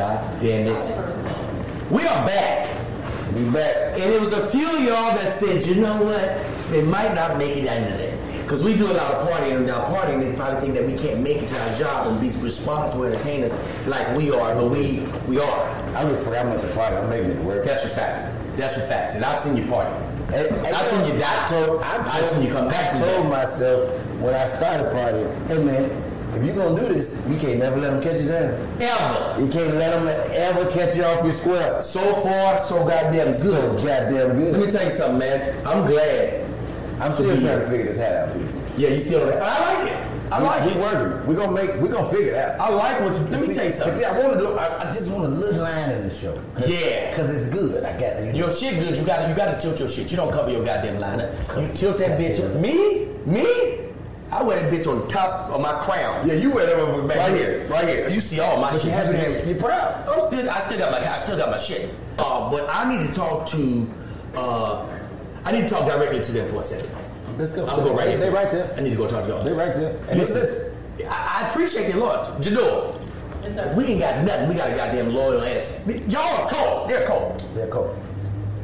God damn it. We are back. We back. And it was a few of y'all that said, you know what? They might not make it into that. Because we do a lot of partying, and now partying, they probably think that we can't make it to our job and be responsible entertainers like we are, but we we are. I really forgot much of party. I'm making it work. That's a fact. That's a fact. And I've seen you party. Hey, hey, I've seen you die. I told, I I've seen you come back I told myself when I started partying, hey man, if you're gonna do this, you can't never let them catch you down. Ever. You can't let them ever catch you off your square. So far, so goddamn So good. goddamn good. Let me tell you something, man. I'm glad. I'm still trying to figure this hat out. Yeah, you still. I like it. I like we, it. Working. We gonna make. We gonna figure it out. I like what you. Let me See- tell you something. See. I want to do. I, I just want a little line in the show. Yeah. Because it's good. I got it. Your shit good. You got You got to tilt your shit. You don't cover your goddamn liner. You tilt that bitch. Me? Me? I wear that bitch on top of my crown. Yeah, you wear that motherfucker back Right here, right here. You see all my But shit. you have to. You're proud. I'm still, I still got my, I still got my shit. Uh, but I need to talk to, uh, I need to talk directly to them for a second. Let's go. I'm gonna go right They, here. they right there. I need to go talk to y'all. They right there. And Listen, listen. I, I appreciate their loyalty. Jador, if we ain't got nothing, we got a goddamn loyal ass. Y'all are cold. They're cold. They're cold.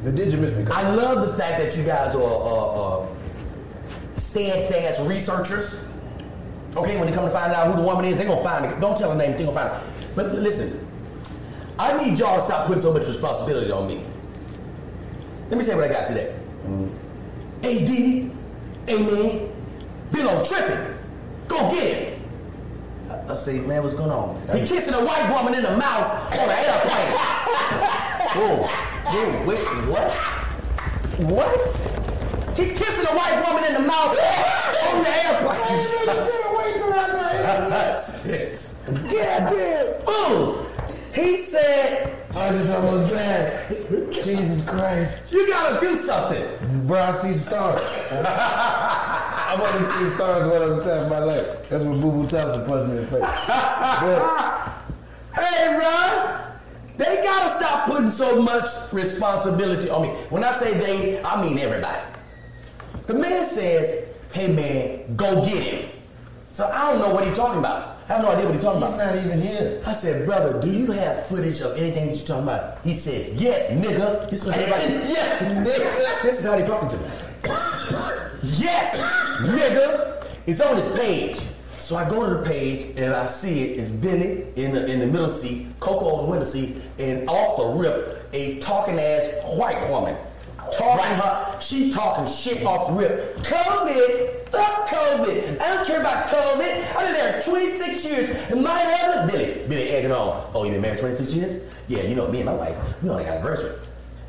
But did you miss me? I love the fact that you guys are uh, uh, steadfast researchers. Okay, when they come to find out who the woman is, they're gonna find it. Don't tell her name, they're gonna find it. But listen, I need y'all to stop putting so much responsibility on me. Let me tell you what I got today. Hey, Dee, hey, man, been on tripping. Go get him. I, I say, man, what's going on? He kissing a white woman in the mouth on an airplane. Whoa, whoa, wait, what? What? He kissing a white woman in the mouth on the airplane. Goddamn. Fool. He said, I just almost died. Jesus Christ. you gotta do something. Bro, I see stars. I've only seen stars one other time in my life. That's when Boo Boo Thompson punched me in the face. But Hey, bro. They gotta stop putting so much responsibility on me. When I say they, I mean everybody. The man says, hey man, go get him. So I don't know what he's talking about. I have no idea what he's talking he's about. He's not even here. I said, brother, do you have footage of anything that you're talking about? He says, yes, nigga. This is what everybody, Yes, this is how they talking to me. yes, nigga. It's on his page. So I go to the page and I see it. It's Billy in the in the middle seat, Coco on the window seat, and off the rip, a talking ass white woman. Talking her, she talking shit off the rip. COVID, fuck COVID. I don't care about COVID. I've been there 26 years. And my husband, Billy, Billy egging on. Oh, oh, you been married 26 years? Yeah, you know, me and my wife, we only got anniversary.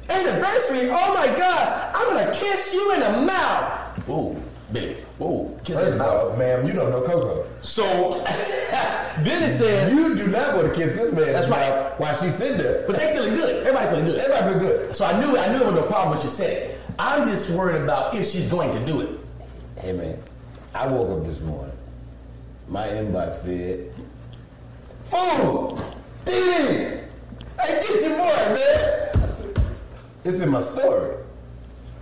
Anniversary? Oh my God, I'm gonna kiss you in the mouth. Ooh, Billy, ooh, kiss me in First the of mouth. all, ma'am, you don't know Coco. So, Billy says, You do not want to kiss this man. That's right. While she's sitting there. but they feeling good. Everybody feeling good. Everybody feel good. So I knew I knew it was no problem when she said it. I'm just worried about if she's going to do it. Hey man, I woke up this morning. My inbox said, "Fool, Didi, hey, get your boy, man." I said, It's in my story.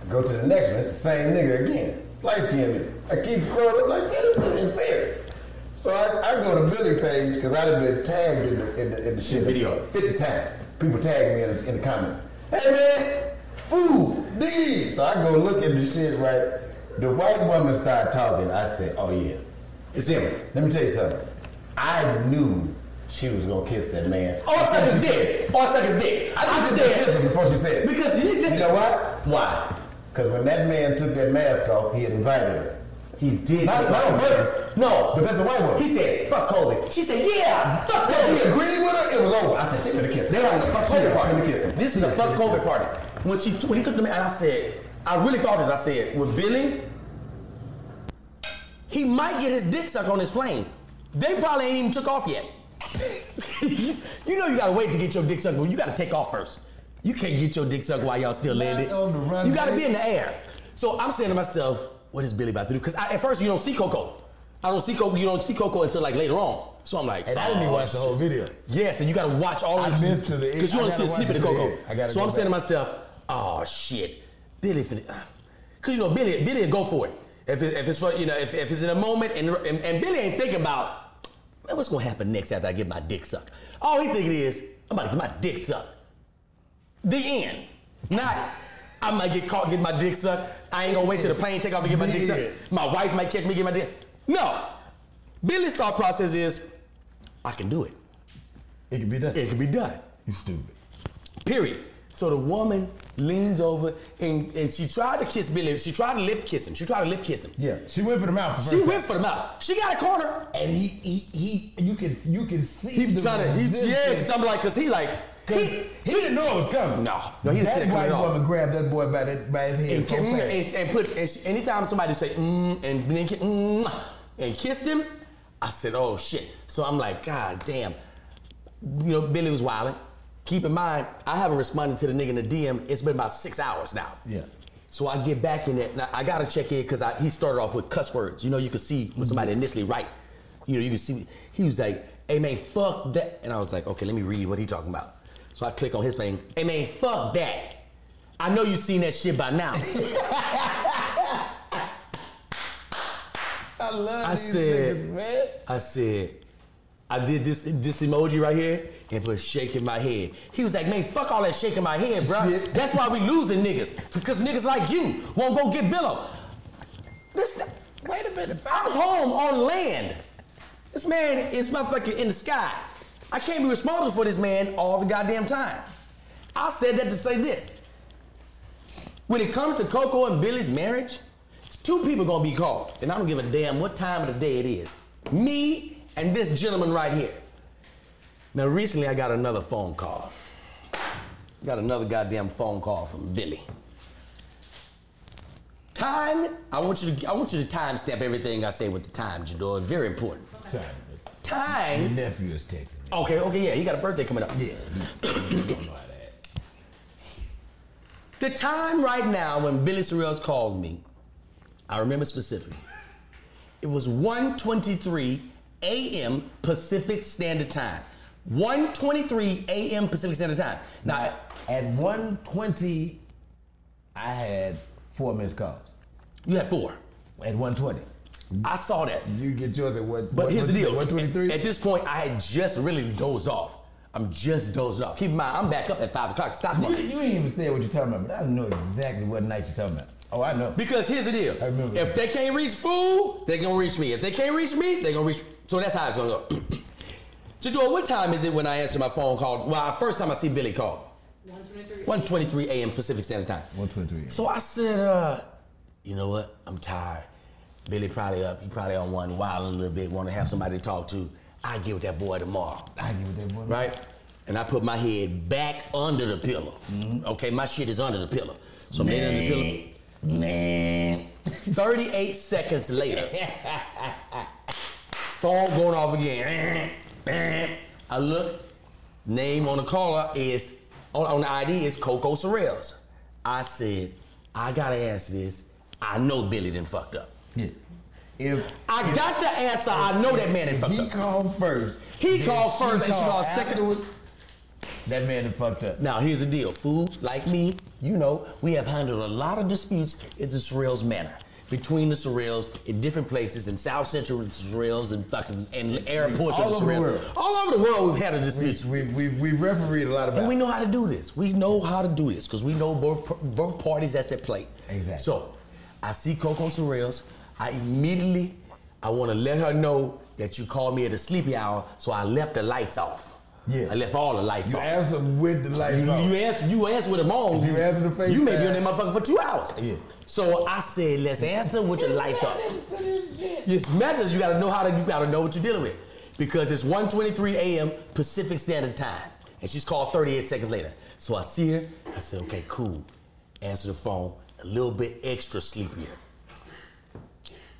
I go to the next one. It's the same nigga again, light skinned. I keep scrolling. I'm like, this nigga is serious. So I, I go to Billy page because I'd have been tagged in the, in the, in the shit Video. 50 times. People tag me in the, in the comments. Hey man, fool, Didi. So I go look at the shit, right? The white woman started talking. I said, oh yeah. It's him. Let me tell you something. I knew she was gonna kiss that man. Or suck his dick. Or suck his dick. I I just said kiss said him before she said. it. because you listen. You know why? Why? Because when that man took that mask off, he invited her. He did. Not- not on purpose. No, But that's a white woman. He said, "Fuck COVID." She said, "Yeah, fuck Once he agreed with her, it was over. I said, she finna kiss him. They a fuck COVID party. kiss him. This is a fuck COVID party. When she when he took the and I said, I really thought this. I said, with Billy, he might get his dick sucked on his plane. They probably ain't even took off yet. you know you gotta wait to get your dick sucked, but you gotta take off first. You can't get your dick sucked while y'all still landed. on the runway. You gotta be in the air. So I'm saying to myself, what is Billy about to do? Because at first you don't see Coco. I don't see Coco. You don't see Coco until like later on. So I'm like, And I didn't even oh, watch the whole video. Yes, and you gotta watch all of to end. Because you I only see a gotta snippet of it to the Coco. end. I gotta so I'm saying to myself, oh shit, Billy finna. Uh, because you know, Billy, Billy go for it. If, it, if it's for, you know, if, if it's in a moment and, and, and Billy ain't thinking about, man, what's gonna happen next after I get my dick sucked? All he thinking is, I'm about to get my dick sucked. The end. Not, I might get caught getting my dick sucked. I ain't gonna wait till the plane take off to get my dick sucked. My wife might catch me getting my dick. No. Billy's thought process is, I can do it. It can be done. It can be done. You stupid. Period. So the woman leans over and, and she tried to kiss Billy. She tried to lip kiss him. She tried to lip kiss him. Yeah, she went for the mouth. She went for the mouth. She got a corner. and he he he you can you can see He the trying to, he, yeah, cause I'm like, cause he like, he, he, didn't know it was coming. No, no, he didn't that white woman grabbed that boy by that by his head and, so mm, and, and put, and anytime somebody say, mm, and then mm, and kissed him, I said, oh shit. So I'm like, God damn. You know, Billy was wilding. Keep in mind, I haven't responded to the nigga in the DM. It's been about six hours now. Yeah. So I get back in it, and I, I gotta check in because he started off with cuss words. You know, you could see when somebody initially write. You know, you can see he was like, "Hey man, fuck that," and I was like, "Okay, let me read what he talking about." So I click on his thing. Hey man, fuck that. I know you seen that shit by now. I love I these said- niggas, man. I said, I did this this emoji right here and put shaking my head. He was like, man, fuck all that shaking my head, bro. Shit. That's why we losing niggas. Because niggas like you won't go get Billo. This Wait a minute. I'm home on land. This man is motherfucking in the sky. I can't be responsible for this man all the goddamn time. I said that to say this. When it comes to Coco and Billy's marriage, it's two people gonna be called, and I don't give a damn what time of the day it is. Me and this gentleman right here. Now, recently I got another phone call. Got another goddamn phone call from Billy. Time, I want you to I want you to timestamp everything I say with the time, Jador. It's very important. Sorry, but Time. your nephew is texting. Okay, okay, yeah, he got a birthday coming up. Yeah, he, he don't know how. The time right now when Billy Sorrells called me, I remember specifically. It was 1:23 a.m. Pacific Standard Time. 1:23 a.m. Pacific Standard Time. Now, At 120, I had four missed calls. you had four. At 120. I saw that. You get yours at what? But what, here's the deal. 123? At this point, I had just really dozed off. I'm just dozed off. Keep in mind, I'm back up at five o'clock. Stop you, you ain't even said what you're talking about, but I don't know exactly what night you're talking about. Oh, I know. Because here's the deal. I remember. If they can't reach Fool, they gonna reach me. If they can't reach me, they gonna reach. So that's how it's gonna go. Jador, what time is it when I answer my phone call? Well, first time I see Billy call. 1:23 a.m. Pacific Standard Time. 123. So I said, uh, you know what? I'm tired. Billy probably up. He probably on one wild a little bit. Want to have somebody to talk to. I get with that boy tomorrow. I give it that one. right? And I put my head back under the pillow. Mm-hmm. Okay, my shit is under the pillow. So I'm under the pillow. Man. 38 seconds later, phone going off again. I look, name on the caller is, on, on the ID is Coco Sorrells. I said, I gotta answer this. I know Billy done fucked up. Yeah. If I got the answer. I know that man done fucked he up. He called first, He called first and she called second. That man done fucked up. Now, here's the deal. Fool, like me, you know, we have handled a lot of disputes in the Sorrells manner. Between the Sorrells in different places, in South Central with the Sorrells and fucking and airports All of the over the world. All over the world, we've had a dispute. we, we, we refereed a lot about And we know how to do this. We know how to do this because we know both both parties that's at play. Exactly. So, I see Coco Sorrells. I immediately, I want to let her know that you called me at a sleepy hour, so I left the lights off. Yeah. I left all the lights You off. answer with the lights You, off. you answer, you answer with them on. You answer the FaceTime. You may be on that motherfucker for two hours. Yeah. So I said, let's answer with the lights off. This message, you gotta know how to, you gotta know what you're dealing with. Because it's 1.23 a.m. Pacific Standard Time. And she's called 38 seconds later. So I see her, I said, okay, cool. Answer the phone, a little bit extra sleepier.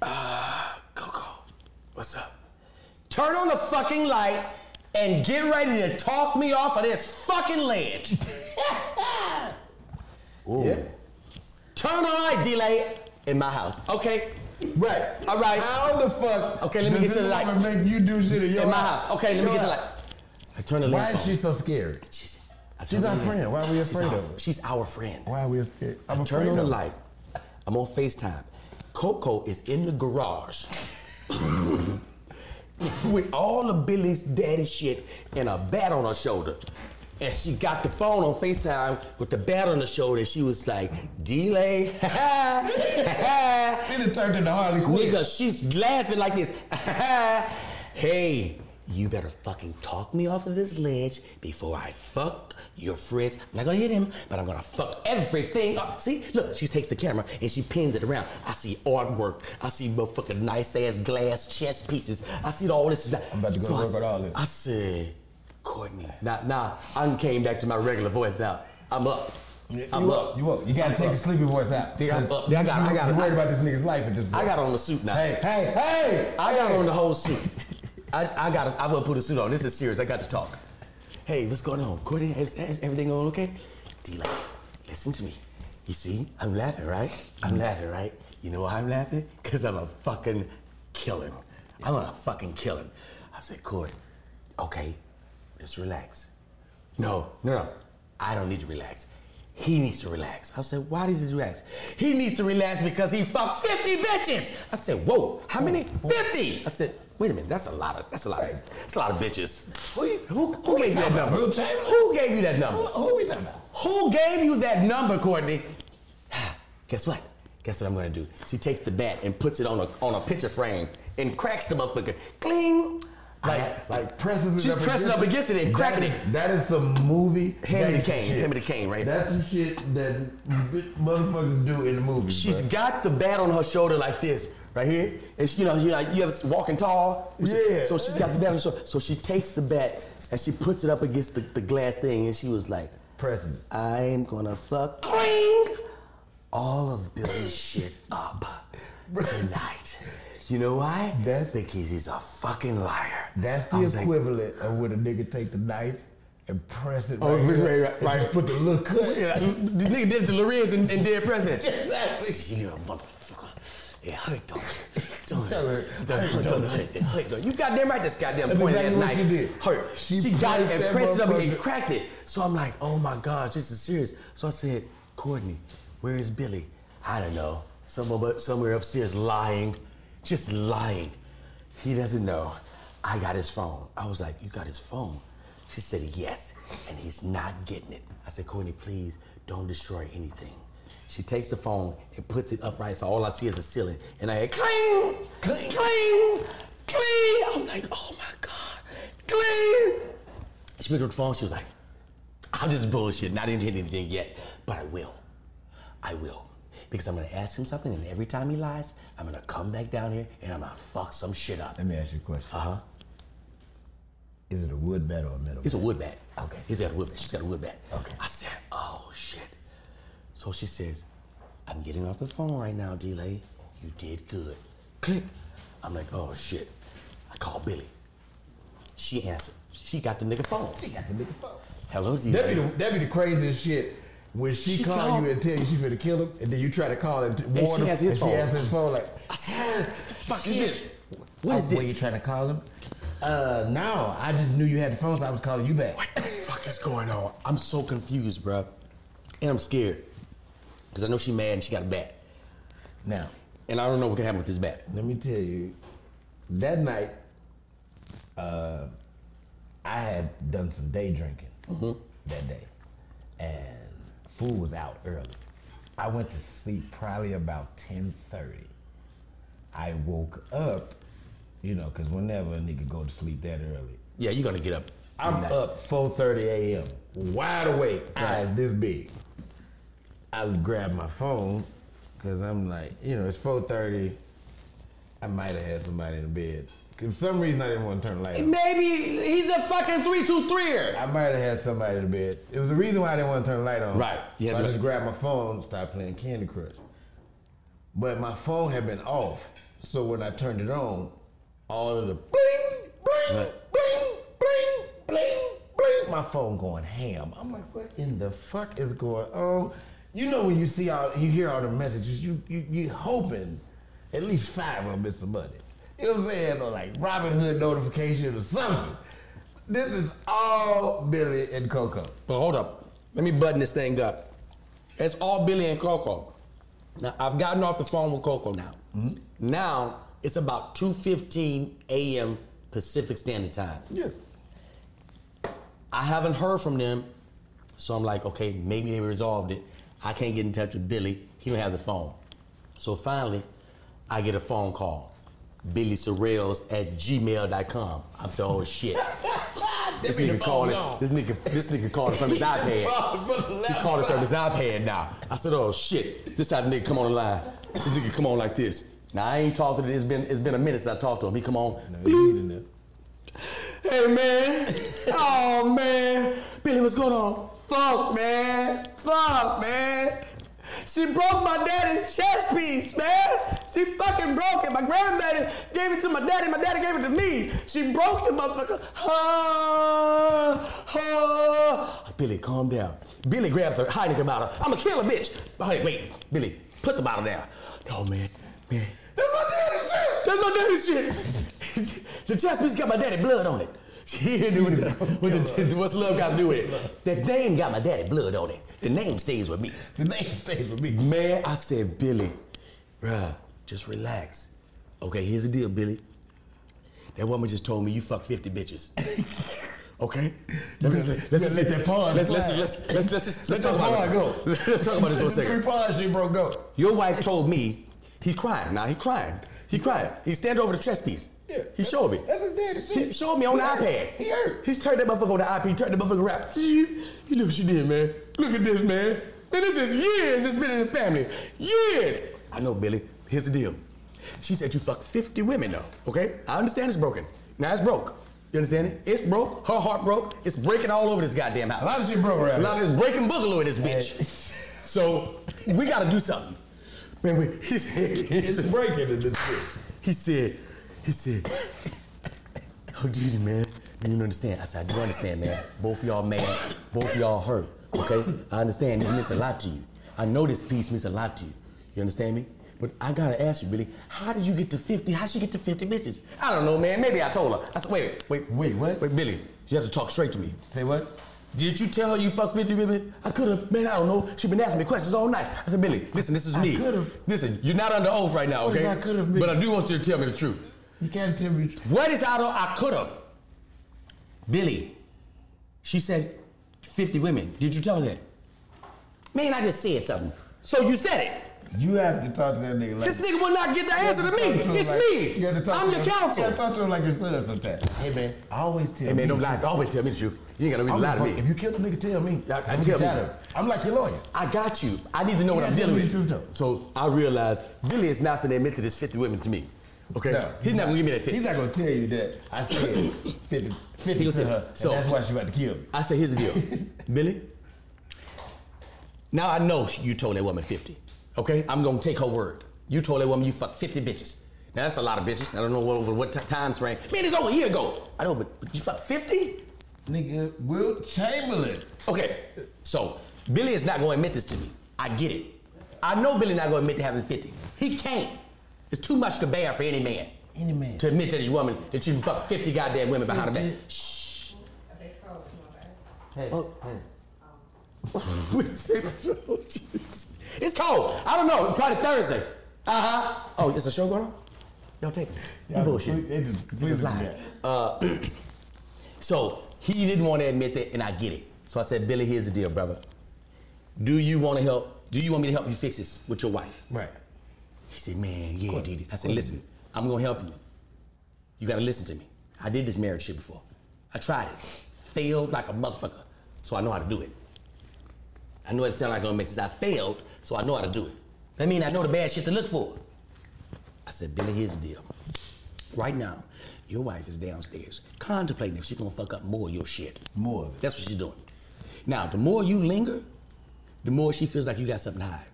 Ah, Coco, what's up? Turn on the fucking light and get ready to talk me off of this fucking ledge. Ooh. Yeah. Turn on the light D'Lai in my house. Okay. Right. All right. How the fuck? Okay, let me does get to the this light. woman Make you do shit in your In my house. Okay, let me Your get the light. I turn the light. Why is she so scary? She's, She's turn our friend. Why are we She's afraid our- of her? She's our friend. Why are we scared? I'm Turn afraid on the of her. light. I'm on FaceTime. Coco is in the garage with all of Billy's daddy shit and a bat on her shoulder. And she got the phone on FaceTime with the bat on the shoulder. She was like, D'Lai. Then it turned into Harley Quinn. Nigga, she's laughing like this. hey, you better fucking talk me off of this ledge before I fuck your friends. I'm not gonna hit him, but I'm gonna fuck everything up. See, look, she takes the camera and she pins it around. I see artwork. I see motherfucking nice ass glass chess pieces. I see all this. I'm about to go So work on all this. I said, Courtney. Now, now, I came back to my regular voice. Now, I'm up. You I'm up. You up. You gotta take the sleepy voice out. Yeah, I'm up. Yeah, I got- I got it. worried about this nigga's life at this point. I got on the suit now. Hey, hey, hey! I got hey. on the whole suit. I, I got. I will put a suit on. This is serious. I got to talk. Hey, what's going on, Courtney? Is, is everything going okay? D-Lane, listen to me. You see, I'm laughing, right? I'm mm-hmm. laughing, right? You know why I'm laughing? Cause I'm a fucking killer. I'm gonna fucking kill him. I said, Court, okay, just relax. No, no, no. I don't need to relax. He needs to relax. I said, why does he relax? He needs to relax because he fucked 50 bitches. I said, whoa, how many? 50. I said, wait a minute, that's a lot of that's a lot of that's a lot of bitches. Who you, who, who gave you that number? Wilt Chamberlain? Who gave you that number? Who are we talking about? Who gave you that number, Courtney? Guess what? Guess what I'm gonna do? She takes the bat and puts it on a on a picture frame and cracks the motherfucker. Cling. Like, like presses it She's up pressing against up against it and cracking is- it. That is some movie. Hand me the cane, shit. hand me the cane, right? That's some shit that motherfuckers do in the movies. She's bruh. got the bat on her shoulder like this, right here. And she, you know, you know, you ever walking tall? Yeah. So she's got the bat shoulder. So she takes the bat and she puts it up against the, the glass thing, and she was like, pressing. it. "I'm gonna fuck cling all of Billy's shit up tonight." You know why? That's- because he's a fucking liar. That's the was like, equivalent of when a nigga take the knife and press it Oh, right, right, here right, right. put the little cut. Yeah, the nigga did it to Larenz and, and dead president. Exactly. You motherfucker. Yeah, hurt, don't? Don't Tell her, hurt. Don't hurt, hurt, don't don't hurt. Hurt, don't You goddamn right this goddamn That's pointed ass exactly what knife. she did. Hurt. She She, got it and pressed it up and cracked it. So I'm like, oh my God, this is serious. So I said, Courtney, where is Billy? I don't know. Somewhere, somewhere upstairs lying. Just lying. He doesn't know. I got his phone. I was like, you got his phone? She said, yes, and he's not getting it. I said, Courtney, please don't destroy anything. She takes the phone and puts it upright, so all I see is a ceiling. And I hear cling, cling, cling, cling. I'm like, oh my God, cling. She picked up the phone, she was like, I'm just bullshitting. I didn't hit anything yet, but I will. I will. Because I'm gonna ask him something, and every time he lies, I'm gonna come back down here and I'm gonna fuck some shit up. Let me ask you a question. Uh huh. Is it a wood bat or a metal? It's a wood bat. Okay. He's got a wood bat. She's got a wood bat. Okay. I said, oh shit. So she says, I'm getting off the phone right now, D'Lai. You did good. Click. I'm like, oh shit. I called Billy. She answered. She got the nigga phone. She got the nigga phone. Hello, That'd be, the, that'd be the craziest shit. When she, She call called- you and tell you she finna kill him, and then you try to call him to warn she him, has his and phone. she answers his phone like, I said, what the fuck is this? What oh, is Were you this? trying to call him? Uh, no, I just knew you had the phone, so I was calling you back. What the fuck is going on? I'm so confused, bruh. And I'm scared. Because I know she mad and she got a bat. Now, And I don't know what can happen with this bat. let me tell you, that night, uh, I had done some day drinking Mm-hmm. that day, and food was out early. I went to sleep probably about ten thirty. I woke up, you know, because whenever a nigga go to sleep that early, Yeah, you're gonna get up. I'm up 4:30 a.m. wide awake, eyes this big. I grab my phone because I'm like, you know, it's 4:30. I might have had somebody in the bed. For some reason, I didn't want to turn the light on. Maybe he's a fucking three two threer. I might have had somebody in the bed. It was the reason why I didn't want to turn the light on. Right. Yes, so I just grabbed my phone, started playing Candy Crush. But my phone had been off, so when I turned it on, all of the bling, bling, Right. bling, bling, bling, bling, my phone going ham. I'm like, what in the fuck is going on? You know when you see all, you hear all the messages, you you you hoping at least five of them is some money. You know what I'm saying? Or like Robinhood notification or something. This is all Billy and Coco. But hold up. Let me button this thing up. It's all Billy and Coco. Now I've gotten off the phone with Coco now. Mm-hmm. Now it's about 2:15 a.m. Pacific Standard Time. Yeah. I haven't heard from them, so I'm like, okay, maybe they resolved it. I can't get in touch with Billy. He don't have the phone. So finally, I get a phone call. Billy Sorrells at gmail.com. I'm saying, oh shit. this nigga called it. This nigga, this nigga called it from his iPad. He called it from his iPad now. I said, oh shit. This how the nigga come on the line. This nigga come on like this. Now I ain't talked to him. It's been it's been a minute since I talked to him. He come on. Hey man. Oh man. Billy, what's going on? Fuck man. Fuck man. She broke my daddy's chest piece, man. She fucking broke it. My granddaddy gave it to my daddy. My daddy gave it to me. She broke the motherfucker. Ah, ah. Billy, calm down. Billy grabs her Heineken bottle. I'ma kill a bitch. Wait, wait, Billy, put the bottle down. No, man, man. That's my daddy's shit. That's my daddy's shit. the chest piece got my daddy blood on it. She it with the, with the, what's love got to do with it? That name got my daddy blood on it. The name stays with me. The name stays with me. Man, I said, Billy, bruh, just relax. Okay, here's the deal, Billy. That woman just told me you fuck 50 bitches. Okay? Let me better- better let that pause let's, let's, slide. let's, let's, let's, just- let's Let talk that about it. go. Let's talk about this for a The three second. ponds she broke go. Your wife told me he crying. Now he crying. He crying. He standing over the chess piece. Yeah. He showed me. That's his daddy's He showed me on the He hurt. iPad. He hurt. He's turned that motherfucker on the iPad. He turned the motherfucker. See, you look what she did, man. Look at this, man. Man, this is years. It's been in the family. Years. I know, Billy. Here's the deal. She said you fucked 50 women, though. Okay? I understand it's broken. Now it's broke. You understand it? It's broke. Her heart broke. It's breaking all over this goddamn house. A lot of shit broke around a lot of this breaking boogaloo in this bitch. So we gotta do something. Man, we, he said, It's breaking in this shit. he said, he said, oh, Didi, man, you don't understand. I said, I do understand, man. Both of y'all mad, both of y'all hurt, okay? I understand it means a lot to you. I know this piece means a lot to you. You understand me? But I gotta ask you, Billy, how did you get to 50? How'd she get to 50 bitches? I don't know, man. Maybe I told her. I said, wait, wait, Wait, what? Wait, Billy, you have to talk straight to me. Say what? Did you tell her you fucked 50 women? I could have. Man, I don't know. She been asking me questions all night. I said, Billy, listen, this is I me. could've. Listen, you're not under oath right now, What okay? I could've? But I do want you to tell me the truth. You can't tell me. What is out of I could have? Billy, she said 50 women. Did you tell her that? Man, I just said something. So you said it. You have to talk to that nigga like This nigga will not get the answer to talk me. him It's like- me. You have to talk I'm to your him- counsel. You have to talk to him like your son sometimes. Hey man, I always tell Hey man, me. don't lie. Always tell me the truth. You ain't gotta really I'm lie to me. If you kill the nigga, tell me. I- I I'm tell me. him. I'm like your lawyer. I got you. I need to know what I'm dealing with. truth, though. So I realized Billy is not finna admit to this 50 women to me. Okay? No, he's not gonna give me that 50. He's not gonna tell you that I said 50, 50 He gonna to say, her, so- that's why she about to kill me. I said, here's the deal. Billy, now I know you told that woman 50. Okay? I'm gonna take her word. You told that woman you fucked 50 bitches. Now that's a lot of bitches. I don't know what, over what t- time frame. Man, it's over a year ago. I know, but, but you fucked 50? Nigga, Wilt Chamberlain. Okay, so Billy is not going to admit this to me. I get it. I know Billy not going to admit to having 50. He can't. It's too much to bear for any man. Any man. To admit to this woman that you fucked 50 goddamn women behind her back. Shh. Hey, Oh. hey. it's cold. I don't know. Probably Thursday. Uh huh. Oh, it's a show going on? Y'all take it. You Y'all bullshit. complete- they just This is completely live. Uh, so he didn't want to admit that, and I get it. So I said, Billy, here's the deal, brother. Do you want to help? Do you want me to help you fix this with your wife? Right. He said, man, yeah, Didi. I said, listen, I'm gonna help you. You gotta listen to me. I did this marriage shit before. I tried it. Failed like a motherfucker. So I know how to do it. I know it sounds like it don't make sense. I failed, so I know how to do it. That mean I know the bad shit to look for. I said, Billy, here's the deal. Right now, your wife is downstairs contemplating if she's gonna fuck up more of your shit. More of it. That's what she's doing. Now, the more you linger, the more she feels like you got something to hide.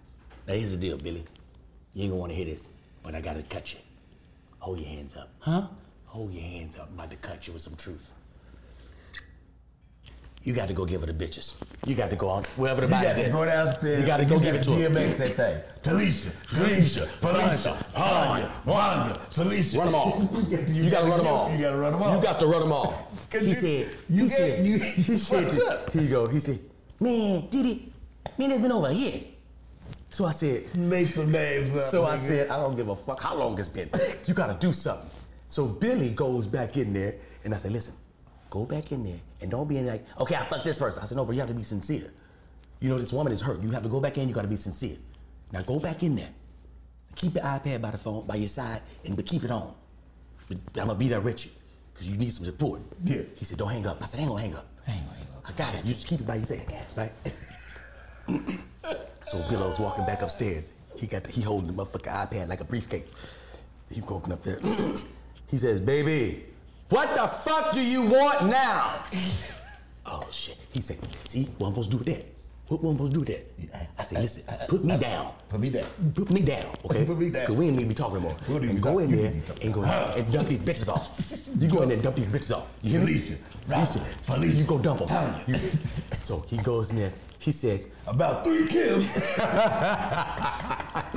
Now, here's the deal, Billy. You ain't gonna wanna hear this, but I gotta cut you. Hold your hands up. Huh? Hold your hands up. I'm about to cut you with some truth. You got to go give her the bitches. You got to go on wherever the You body's got to at. go downstairs. You got to go give it to her. DMX that thing. Talisha, Talisha, Felicia, Tanya, Wanda, Talisha. Run them all. You got to run them all. You got to run them all. You got to run them all. He you- said. you he said. you- he said. to-. Here you go. He said, "Man, did it? Man, it's been over year." So I said. Make some names up. So I said, I don't give a fuck how long it's been. You gotta do something. So Billy goes back in there, and I said, listen, Go back in there and don't be in like, okay, I fucked this person. I said, no, but you have to be sincere. You know, this woman is hurt. You have to go back in, you gotta be sincere. Now go back in there. Keep your iPad by the phone, by your side, and but keep it on. But I'm gonna be there with you, because you need some support. Yeah. He said, don't hang up. I said, I ain't gonna hang up. I got it. You just keep it by your side. Right? so Billo's walking back upstairs. He got the, he holding the motherfucking iPad like a briefcase. He walking up there. he says, baby, what the fuck do you want now? oh shit. He said, see, what I'm supposed to do with that? What am I supposed to do with that? I said, listen, put me down. Put me down. Put me down, okay? Put me down. Cause we ain't need to be talking no more. We don't need to And go in there need to be and go and dump these bitches off. You go in there and dump these bitches off. You hear me? Felicia, Felicia, Felicia, you go dump them. You- so he goes in there. He says, About three kills. ah,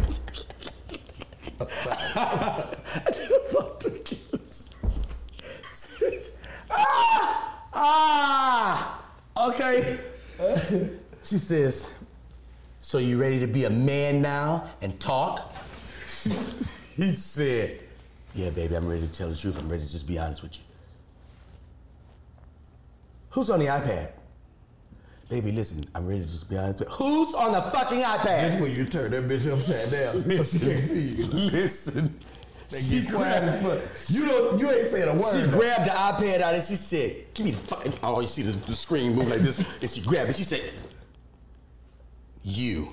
ah, okay. she says, so you ready to be a man now and talk? he said, yeah, baby, I'm ready to tell the truth. I'm ready to just be honest with you. Who's on the iPad? Baby, listen, I'm ready to just be honest with you. Who's on the fucking iPad? That's when you turn that bitch upside down. Listen, So you can see you. listen. They She get quiet grabbed. You don't. You ain't saying a word. she grabbed the iPad out and she said, "Give me the fucking." Oh, you see the, the screen move like this, and she grabbed it. She said, "You."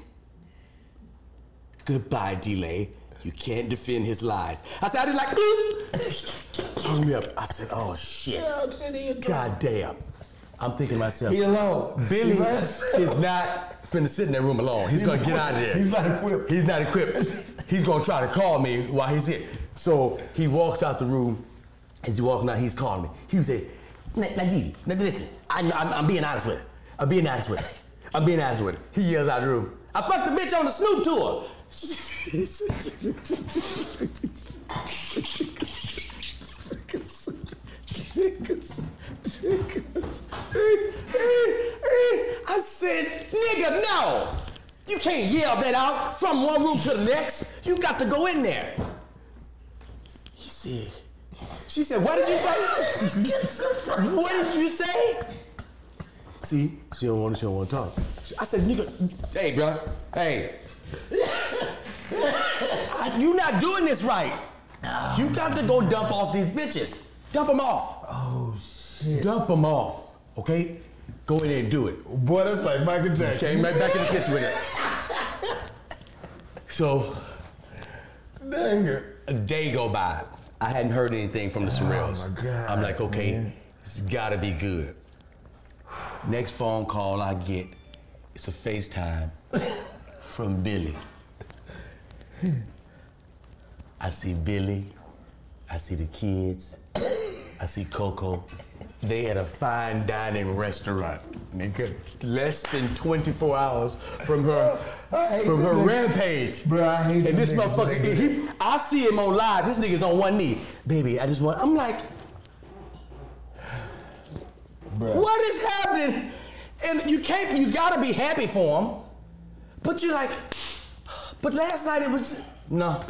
Goodbye, D'Lai. You can't defend his lies. I said, I did like, bloop. Hung me up. I said, oh shit. God damn. I'm thinking to myself, He alone. Billy is not finna sit in that room alone. He's gonna get out of there. He's not equipped. He's not equipped. He's gonna try to call me while he's here. So he walks out the room. As he walks out, he's calling me. He would say, "Na- Najidi, now listen, I, I'm, I'm being honest with her. I'm being honest with her. I'm being honest with her. He yells out the room, I fucked the bitch on the Snoop tour. I said, nigga, no. You can't yell that out from one room to the next. You got to go in there. He said, she said, what did you say? what did you say? See, she don't want to, she don't want to talk. I said, nigga, hey, bro, hey. I- you not doing this right. You got to go dump off these bitches. Dump them off. Oh shit. Dump them off, okay? Go in there and do it. Boy, that's like Michael Jackson. Came right back in the kitchen with it. So, Dang it. a day go by. I hadn't heard anything from the Sorrells. Oh, my God, I'm like, okay, man. has gotta be good. Next phone call I get, it's a FaceTime from Billy. I see Billy, I see the kids, I see Coco. They at a fine dining restaurant, nigga. Less than 24 hours from her from her niggas. rampage. Bro, I hate And this niggas, motherfucker, he, I see him on live. This nigga's on one knee. Baby, I just want, I'm like, Bruh. what is happening? And you can't, you gotta be happy for him. But you're like, but last night it was, no,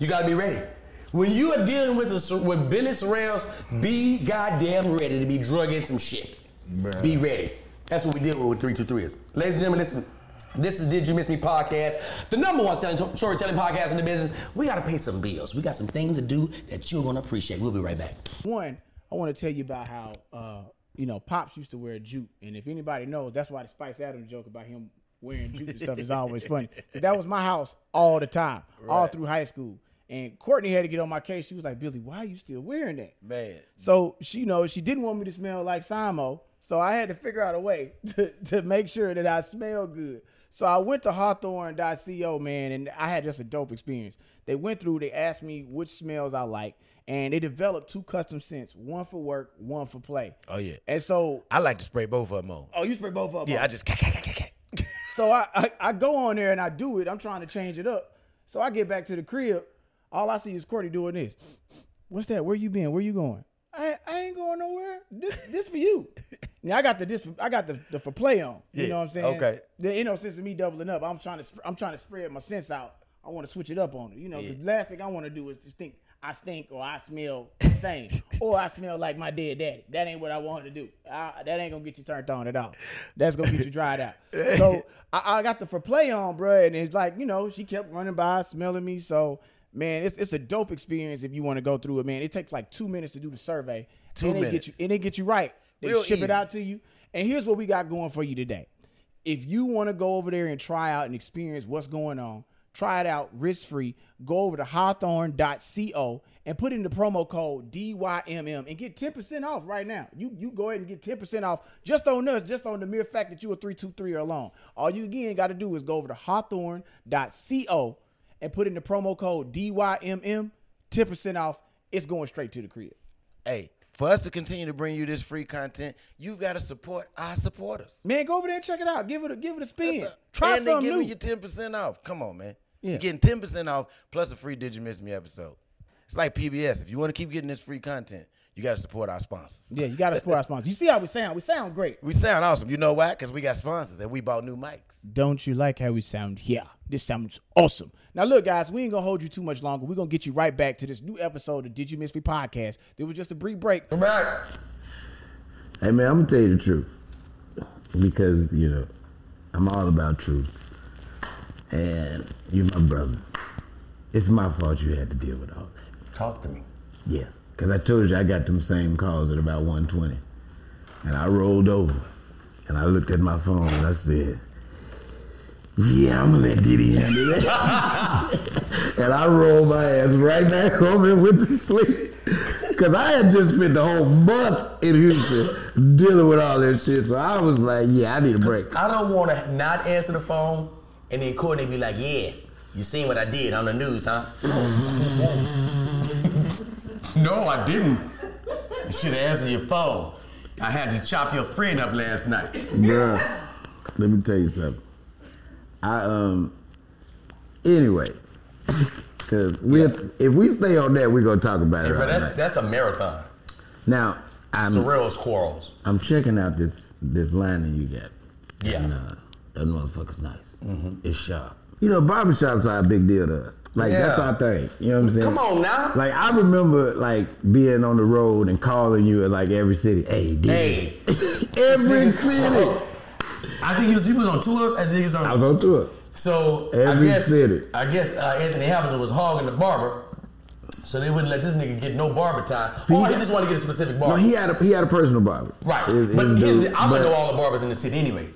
you gotta be ready. When you are dealing with the, with Billy Sorrells, be goddamn ready to be drug in some shit. Bruh. Be ready. That's what we deal with with 323 is. Ladies and gentlemen, listen. This is Did You Miss Me podcast, the number one selling storytelling podcast in the business. We gotta pay some bills. We got some things to do that you're gonna appreciate. We'll be right back. One, I want to tell you about how uh, you know Pops used to wear jute, and if anybody knows, that's why the Spice Adams joke about him wearing jute and stuff is always funny. 'Cause that was my house all the time, all through high school. And Courtney had to get on my case. She was like, "Billy, why are you still wearing that?" Man. So she, you know, she didn't want me to smell like Samo. So I had to figure out a way to, to make sure that I smell good. So I went to Hawthorne.co, man, and I had just a dope experience. They went through, they asked me which smells I like, and they developed two custom scents, one for work, one for play. Oh, yeah. And so, I like to spray both of them on. oh, you spray both of them. Yeah, I just. So I, I I go on there and I do it. I'm trying to change it up. So I get back to the crib. All I see is Courtney doing this. What's that? Where you been? Where you going? I, I ain't going nowhere. This this for you. Now I got the this I got the, the for play on. You Yeah, know what I'm saying? okay. The, you know, since me doubling up, I'm trying to sp- I'm trying to spread my sense out. I want to switch it up on it. You know, the last thing I want to do is just think I stink or I smell the same or I smell like my dead daddy. That ain't what I want her to do. I, that ain't gonna get you turned on at all. That's gonna get you dried out. So I, I got the for play on, bro, and it's like you know she kept running by, smelling me. So man, it's it's a dope experience if you want to go through it, man. It takes like two minutes to do the survey. Two and They get you, and they get you right. They Real ship easy. it out to you. And here's what we got going for you today. If you want to go over there and try out and experience what's going on, try it out risk free. Go over to hawthorne.co and put in the promo code DYMM and get 10% off right now. You you go ahead and get 10% off just on us, just on the mere fact that you a 323 or alone. All you again got to do is go over to hawthorne.co and put in the promo code DYMM, 10% off. It's going straight to the crib. Hey, for us to continue to bring you this free content, you've got to support our supporters. Man, go over there and check it out. Give it a give it a spin. A- Try and they something giving new. you ten percent off. Come on, man. Yeah. You're getting ten percent off plus a free Did You Miss Me episode. It's like PBS. If you want to keep getting this free content, you got to support our sponsors. Yeah, you gotta support our sponsors. You see how we sound? We sound great. We sound awesome. You know why? Because we got sponsors and we bought new mics. Don't you like how we sound here? This sounds awesome. Now look, guys, we ain't gonna hold you too much longer. We're gonna get you right back to this new episode of Did You Miss Me podcast. There was just a brief break. I'm back. Hey man, I'm gonna tell you the truth because you know I'm all about truth, and you're my brother. It's my fault you had to deal with all that. Talk to me. Yeah, because I told you I got them same calls at about 120, and I rolled over, and I looked at my phone and I said, "Yeah, I'm gonna let Diddy handle that," and I rolled my ass right back home and went to sleep. Cause I had just spent the whole month in Houston dealing with all that shit, so I was like, "Yeah, I need a break." I don't want to not answer the phone and then Courtney be like, "Yeah, you seen what I did on the news, huh?" no, I didn't. You should have answered your phone. I had to chop your friend up last night. Bruh, let me tell you something. I um anyway, cause we if we stay on that, we're gonna talk about it. But that's that's a marathon. Now I'm Sorrel's quarrels. I'm checking out this this lining you got. Yeah. And, uh, that motherfucker's nice. Mm-hmm. It's sharp. You know, barbershops are a big deal to us. Like that's our thing. You know what I'm saying? Come on now. Like I remember like being on the road and calling you in like every city. Hey, dude. Hey. every city. I think he was he was on tour. I think he was on. I was on tour. So Every I guess city. I guess uh, Anthony Hamilton was hogging the barber, so they wouldn't let this nigga get no barber time, See, or he just wanted to get a specific barber. No, he had a he had a personal barber. right, His- but his I'm gonna know all the barbers in the city anyway.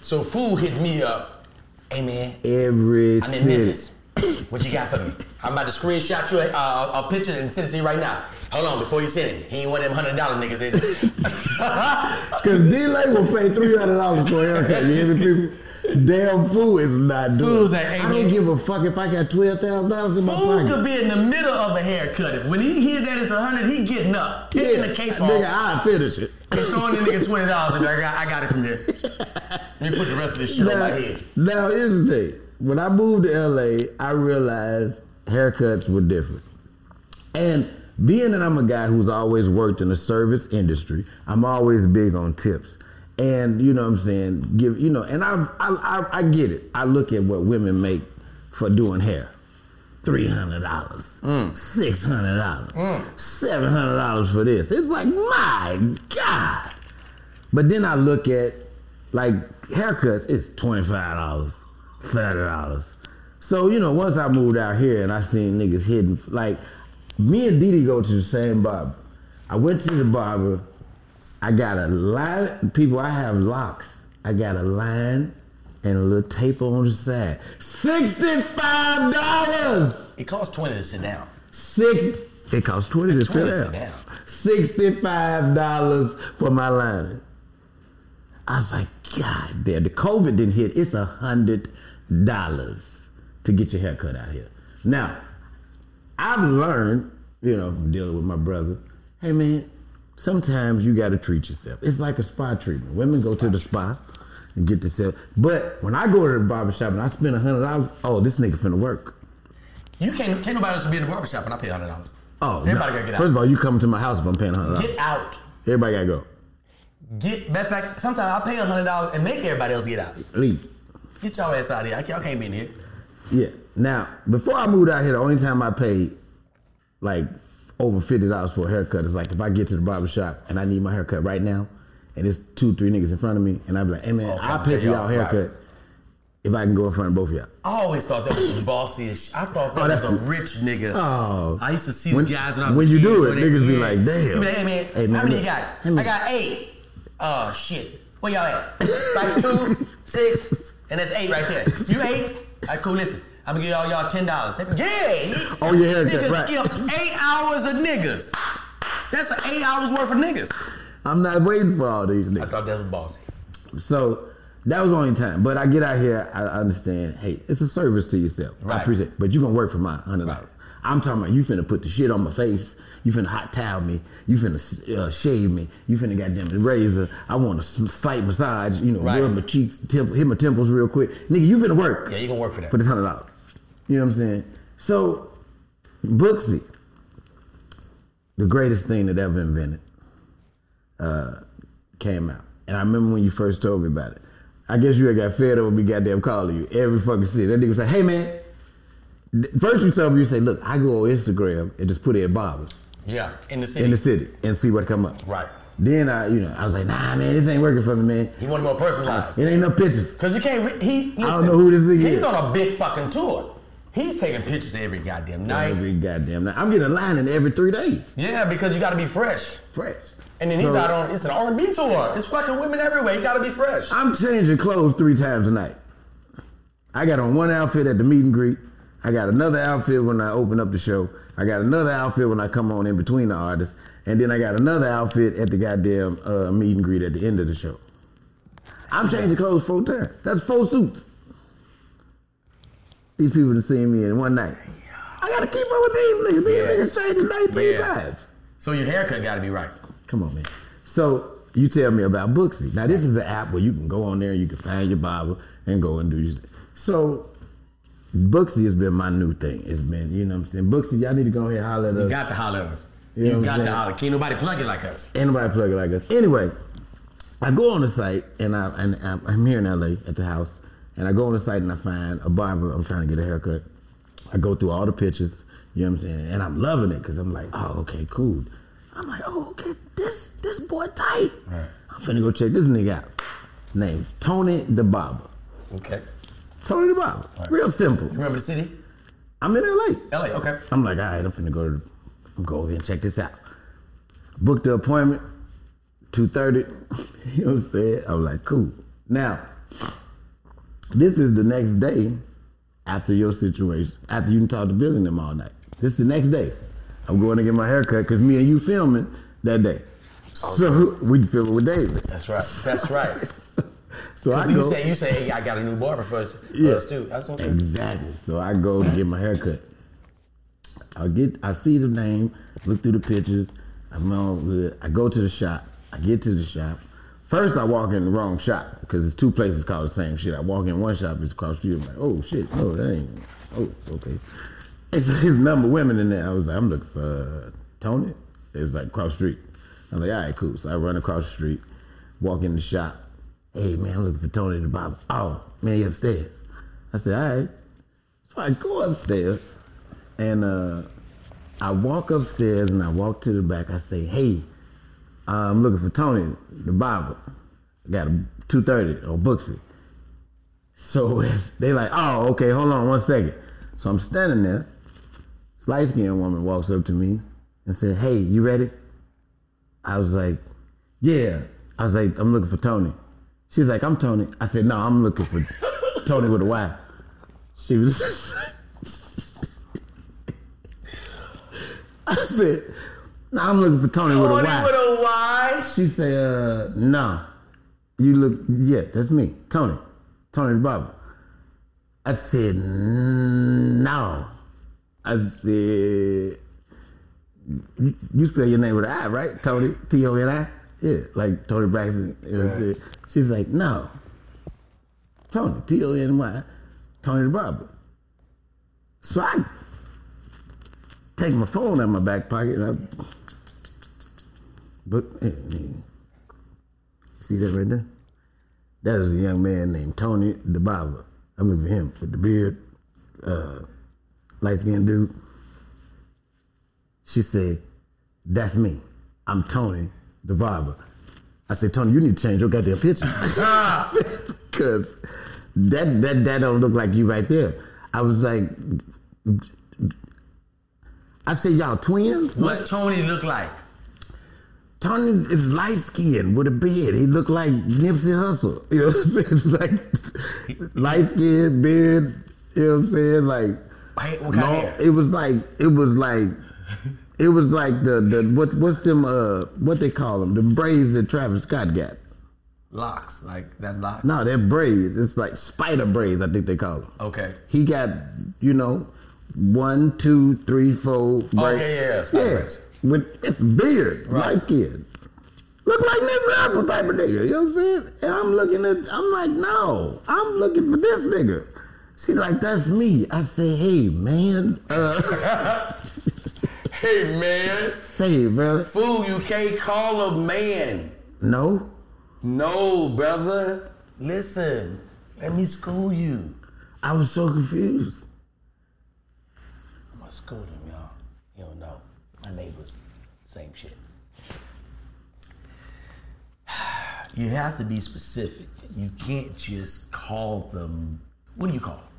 So fool hit me up, hey man, Every I'm in city. Memphis. What you got for me? I'm about to screenshot you a, uh, a picture and send it to you right now. Hold on, before you send it. He ain't one of them hundred dollar niggas, is he? Cause D'Lai will pay three hundred dollars for a haircut. You hear me, people? Damn fool is not doing. Fool's it. like, hey, I don't give a fuck if I got twelve thousand dollars in my Fool pocket. could be in the middle of a haircut. When he hear that it's a hundred, he getting up, taking the cape off. nigga, I finish it. and throwing the nigga twenty dollars and I got, I got it from here. Let me put the rest of this shit on my Now, head. now here's the thing. When I moved to LA, I realized haircuts were different. And being that I'm a guy who's always worked in the service industry, I'm always big on tips. And you know what I'm saying? Give you know, and I I I, I get it. I look at what women make for doing hair. Three hundred dollars, mm. six hundred dollars, mm. seven hundred dollars for this. It's like my God. But then I look at like haircuts, it's twenty five dollars, thirty dollars. So you know, once I moved out here and I seen niggas hitting like me and Didi go to the same barber. I went to the barber. I got a line. People, I have locks. I got a line and a little tape on the side. Sixty-five dollars. It costs twenty to sit down. Six. It costs twenty It's to 20 sit down. down. Sixty-five dollars for my lining. I was like, God damn, the COVID didn't hit. It's a hundred dollars to get your hair cut out here. Now, I've learned, you know, from dealing with my brother, hey man, sometimes you gotta treat yourself. It's like a spa treatment. Women go to the spa and get themselves. But when I go to the barber shop and I spend a hundred dollars, oh, this nigga finna work. You can't can't nobody else be in the barbershop and I pay hundred dollars. Oh, everybody no. gotta get out. First of all, you come to my house if I'm paying a hundred dollars. get out. Everybody gotta go. Get matter of fact, sometimes I pay hundred dollars and make everybody else get out. Leave. Get y'all ass out of here. I can't- Y'all can't be in here. Yeah. Now, before I moved out here, the only time I paid like over fifty dollars for a haircut. is like if I get to the barber shop and I need my haircut right now, and it's two, three niggas in front of me, and I be like, "Hey man, Okay, I'll pay for y'all haircut if I can go in front of both of y'all." I always thought that was bossy as I thought that Oh, was a rich nigga. Oh. I used to see When- the guys when I was when you do it, niggas be like, damn. He be like, hey man, Hey, man, how many you got? I got eight. Oh shit. Where y'all at? like two, six, and that's eight right there. You eight? All right, cool. Listen, I'm gonna give y'all y'all ten dollars. Yeah. Oh your haircut, niggas right. skip eight hours of niggas. That's eight hours worth of niggas. I'm not waiting for all these niggas. I thought that was bossy. So that was the only time. But I get out here, I understand. Hey, it's a service to yourself. I Right. appreciate. it. But you gonna work for my hundred dollars. I'm talking about you finna put the shit on my face. You finna hot towel me. You finna uh, shave me. You finna goddamn razor. I want a slight massage. You know, Right. rub my cheeks, temple, hit my temples real quick. Nigga, you finna work Yeah, you gonna work for that. for this hundred dollars. You know what I'm saying? So, Booksy, the greatest thing that ever invented, uh, came out. And I remember when you first told me about it. I guess you had got fed up with me goddamn calling you every fucking city. That nigga was like, hey man. First you tell me, you say, look, I go on Instagram and just put in barbers yeah, in the city. in the city and see what come up. Right. Then I, you know, I was like, nah, man, this ain't working for me, man. He wanted more personalized. It ain't no pictures. Cause you can't. Re- he. Listen, don't know who this nigga He's is. on a big fucking tour. He's taking pictures every goddamn night. Every goddamn night. I'm getting a line in every three days. Yeah, because you got to be fresh. Fresh. And then he's out on. It's an R&B tour. It's fucking women everywhere. You got to be fresh. I'm changing clothes three times a night. I got on one outfit at the meet and greet. I got another outfit when I open up the show. I got another outfit when I come on in between the artists. And then I got another outfit at the goddamn uh, meet and greet at the end of the show. I'm changing clothes four times. That's four suits. These people have seen me in one night. I gotta keep up with these niggas. These Yeah. niggas changing 19 Yeah. times. So your haircut got to be right. Come on, man. So you tell me about Booksy. Now this is an app where you can go on there and you can find your Bible and go and do your. So Booksy has been my new thing. It's been, you know what I'm saying? Booksy, y'all need to go ahead and holler at You us. got to holler at us. You You, know got to holler. Can't nobody plug it like us. Ain't nobody plug it like us. Anyway, I go on the site and I and I'm- I'm here in LA at the house, and I go on the site and I find a barber. I'm trying to get a haircut. I go through all the pictures. You know what I'm saying? And I'm loving it because I'm like, oh, okay, cool. I'm like, oh, okay, this this boy tight. Right. I'm finna go check this nigga out. His name's Tony the Barber. Okay. Tony the Barber. Right. Real simple. You remember the city? I'm in LA. LA. Okay. I'm like, all right, I'm finna go to, I'm go over here and check this out. Booked the appointment, 2.30. You know what I'm saying? I was like, cool. Now, this is the next day after your situation, after you talked to Billo and them all night. This is the next day. I'm going to get my haircut because me and you filming that day. So we filming with David. That's right. That's right. So I you go. say you say hey, I got a new barber for us, for Yeah. us too. That's okay. Exactly. So I go to get my haircut. I get, I see the name, look through the pictures. I'm all good. I go to the shop. I get to the shop. First, I walk in the wrong shop because it's two places called the same shit. I walk in one shop, it's across the street. I'm like, oh shit, no, that ain't. Oh, okay. It's his number of women in there. I was like, I'm looking for uh, Tony. It was like across the street. I was like, all right, cool. So I run across the street, walk in the shop. Hey man, looking for Tony the Barber. Oh man, he upstairs. I said, all right. So I go upstairs and uh, I walk upstairs and I walk to the back. I say, hey, I'm looking for Tony, the barber. I got a 230 on Booksy. So they like, oh, okay, hold on one second. So I'm standing there. This light skinned woman walks up to me and said, hey, you ready? I was like, yeah. I was like, I'm looking for Tony. She was like, I'm Tony. I said, no, I'm looking for Tony with a Y. She was. I said, no, I'm looking for Tony with a Y. Tony with a Y. She said, uh, no. You look, yeah, that's me, Tony. Tony the Barber. I said, no. I said, you, you spell your name with an I, right? Tony, T O N I? Yeah, like Toni Braxton. You know what I'm saying? She's like, no. Tony, T O N Y, Tony the Barber. So I take my phone out of my back pocket and I but eh, see that right there? That is a young man named Tony the Barber. I'm looking him with the beard, uh, light skinned dude. She said, "That's me. I'm Tony, the barber." I said, "Tony, you need to change your goddamn picture because that that that don't look like you right there." I was like, I said, "Y'all twins?" What Tony look like? Tony is light skinned with a beard. He looked like Nipsey Hussle. You know what I'm saying? Like light skinned, beard. You know what I'm saying? Like what kind of hair? it was like it was like it was like the the what what's them uh what they call them the braids that Travis Scott got. Locks, like that locks. No, they're braids. It's like spider braids. I think they call them. Okay. He got you know one, two, three, four. braids. Okay, yeah, yeah, spider braids. With it's beard, Right. light skin. Look like Nipsey Hussle type of nigga. You know what I'm saying? And I'm looking at. I'm like, no, I'm looking for this nigga. She's like, that's me. I say, hey man, uh, Hey man, say it, brother. fool, you can't call a man. No, No, brother. Listen, let me school you. I was so confused. I'm gonna school him, y'all. You don't know. My neighbors, same shit. You have to be specific. You can't just call them. What do you call them?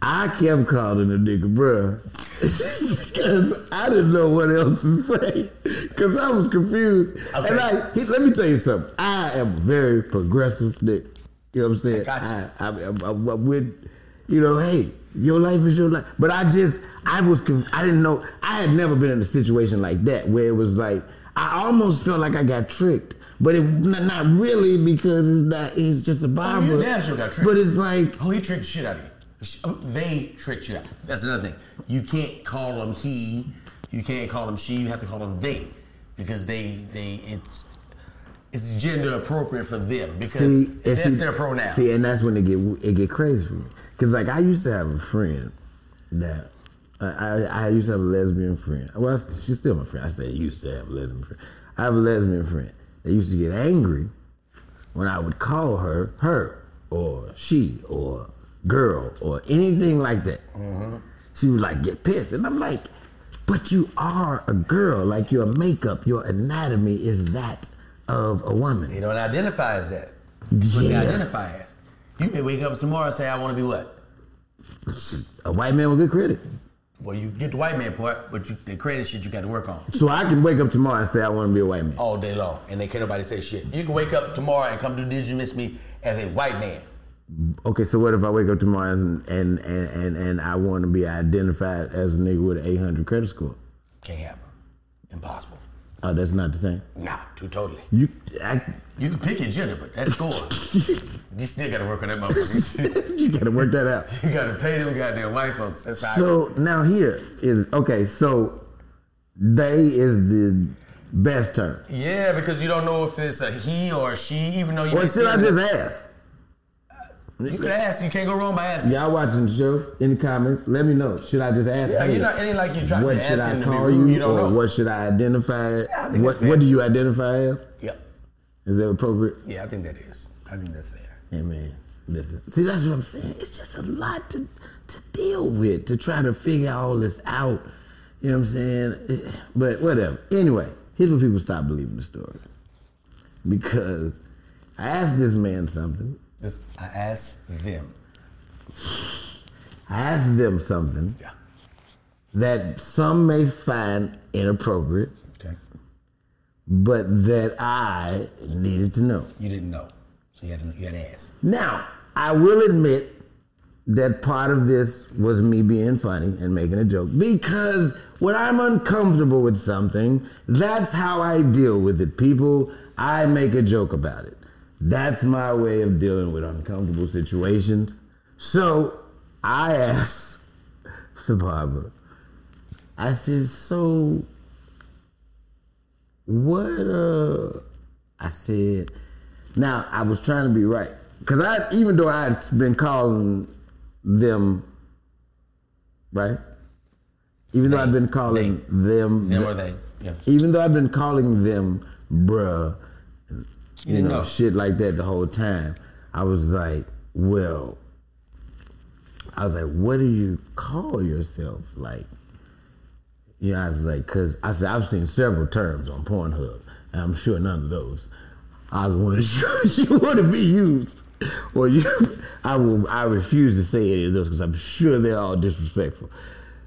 I kept calling the nigga bruh. Because I didn't know what else to say. Because I was confused. Okay. And I, he, let me tell you something. I am a very progressive nigga. You know what I'm saying? got you. I, I, I, I, with, you know, hey, your life is your life. But I just, I was, I didn't know, I had never been in a situation like that where it was like, I almost felt like I got tricked. But it not, not really because it's not. It's just a oh, barber. damn sure got tricked. But it's like Oh, he tricked the shit out of you. Oh, They tricked you out. That's another thing. You can't call them he. You can't call them she. You have to call them they, because they they it's it's gender appropriate for them because See, that's see- their pronoun. See, and that's when it get it get crazy for me. Cause like I used to have a friend that I, I, used to have a lesbian friend. Well, I she's still my friend. I say used to have a lesbian friend. I have a lesbian friend that used to get angry when I would call her her or she or girl or anything like that. Mm-hmm. She would like get pissed, and I'm like, but you are a girl. Like your makeup, your anatomy is that of a woman. They don't identify as that. That's what they Yeah. identify as. You may wake up tomorrow and say, I want to be what? A white man with good credit. Well, you get the white man part, but you, the credit shit you got to work on So I can wake up tomorrow and say I want to be a white man. all day long, and they can't nobody say shit. You can wake up tomorrow and come to Did You Miss Me as a white man. Okay, so what if I wake up tomorrow and and and, and, and I want to be identified as a nigga with an 800 credit score? Can't happen. Impossible. Oh, that's not the same. Nah, too totally. You, I, You can pick your gender, but that's score. you still got to work on that motherfucker. you gotta work that out. you got to pay them goddamn white folks. That's how. So now here is okay. So they is the best term. yeah, because you don't know if it's a he or a she, even though you. May should I just ask? You could ask. You can't go wrong by asking. Y'all watching the show in the comments? Let me know. Should I just ask? Yeah, not. It ain't like you're trying what to should ask I him to be call you, You or know. what should I identify? I think what. What do you identify as? Yep. Is that appropriate? Yeah, I think that is. I think that's fair. Hey man, listen. See, that's what I'm saying. It's just a lot to to deal with to try to figure all this out. You know what I'm saying? But whatever. Anyway, here's what people stop believing the story. Because I asked this man something. Just I asked them. I asked them something Yeah. that some may find inappropriate, Okay. but that I needed to know. You didn't know, so you had to, you had to ask. Now, I will admit that part of this was me being funny and making a joke because when I'm uncomfortable with something, that's how I deal with it. People, I make a joke about it. That's my way of dealing with uncomfortable situations. So I asked the barber, I said, so what, uh, I said, now I was trying to be right because I, even though I had been calling them, right? Even though I'd been calling them, Them or they. Yeah. even though I'd been calling them bruh, you, didn't know, know. shit like that the whole time, I was like, well, I was like, what do you call yourself? Like, you know, I was like, cause I said I've seen several terms on Pornhub, and I'm sure none of those I was wondering you want to be used. Well, you, I will. I refuse to say any of those because I'm sure they're all disrespectful.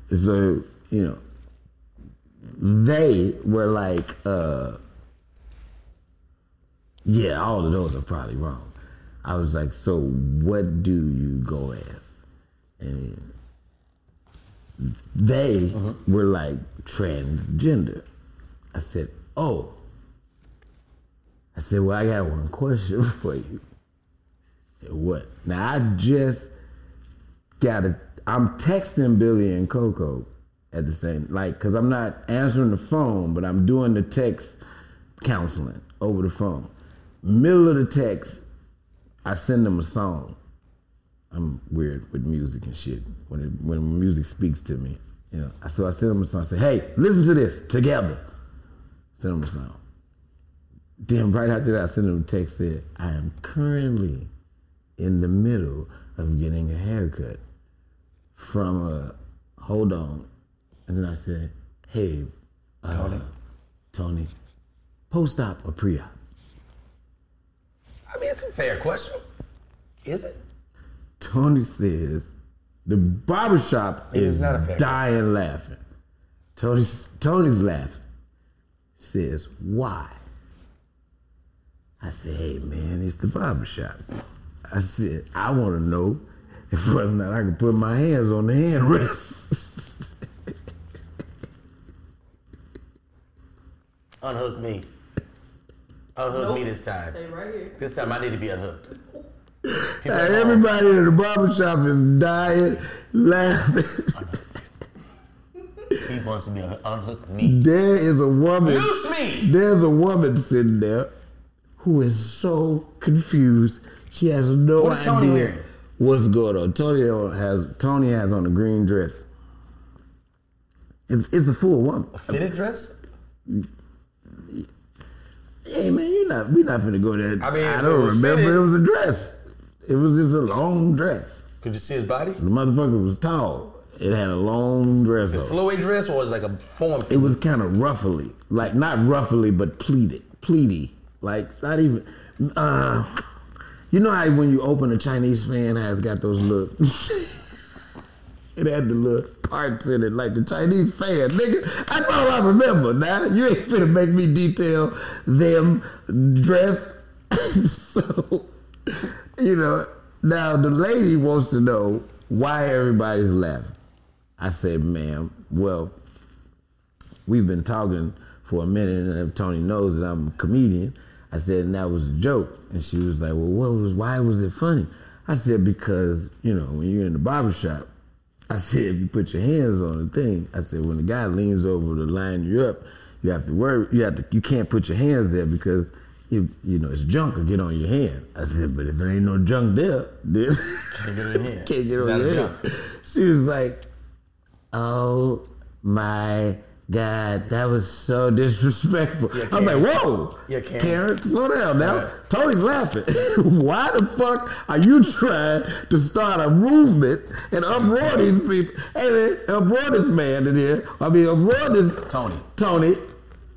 So you know, they were like, uh, yeah, all of those are probably wrong. I was like, so what do you go as? And they uh-huh. were like transgender. I said, oh. I said, well, I got one question for you. I said, what? Now I just got to, I'm texting Billo and Coco at the same, like, cause I'm not answering the phone, but I'm doing the text counseling over the phone. Middle of the text, I send them a song. I'm weird with music and shit. When it, when music speaks to me, you know. So I send them a song. I say, "Hey, listen to this together." Send them a song. Then right after that, I sent them a text said, "I am currently in the middle of getting a haircut from a hold on," and then I said, "Hey, uh, Tony. Tony, post-op or pre-op?" I mean, it's a fair question. Is it? Tony says the barbershop It is is not a fair dying laughing. Tony's Tony's laughing. Says, why? I said, hey man, it's the barbershop. I said, I want to know if whether or not I can put my hands on the handrest. Unhook me. Unhook Nope. me this time. Stay right here. This time I need to be unhooked. People Now, at home, everybody in the barbershop is dying laughing. He wants to be un- unhook me. there is a woman. Loose me! There's a woman sitting there who is so confused. She has no What is Tony idea wearing? what's going on. Tony has Tony has on a green dress. It's, it's a full woman. A fitted dress? Hey man, you're not we not finna go there. I mean, I don't remember. fitted- It was a dress. It was just a long dress. Could you see his body? The motherfucker was tall. It had a long dress on. Flowy dress or was it like a form It was kind of ruffly, like not ruffly, but pleated, pleaty, like not even. Uh, you know how when you open a Chinese fan it has got those little. it had the little parts in it, like the Chinese fan, nigga. That's all I remember. Now you ain't finna make me detail them dress. so, you know, now the lady wants to know why everybody's laughing. I said, ma'am, well, we've been talking for a minute, and Tony knows that I'm a comedian. I said, and that was a joke. And she was like, well, what was, why was it funny? I said, because, you know, when you're in the barbershop, I said, if you put your hands on the thing, I said, when the guy leans over to line you up, you have to worry, you have to, you can't put your hands there because, if, you know, it's junk will get on your hand. I said, but if there ain't no junk there, then Can't get it in here. can't get on your hand. She was like, oh my God, that was so disrespectful. Yeah, I was like, whoa. Yeah, Karen. Karen, slow down now. Right. Tony's laughing. Why the fuck are you trying to start a movement and uproar these people? Hey man, uproar this man in here. I mean, uproar this Tony. Tony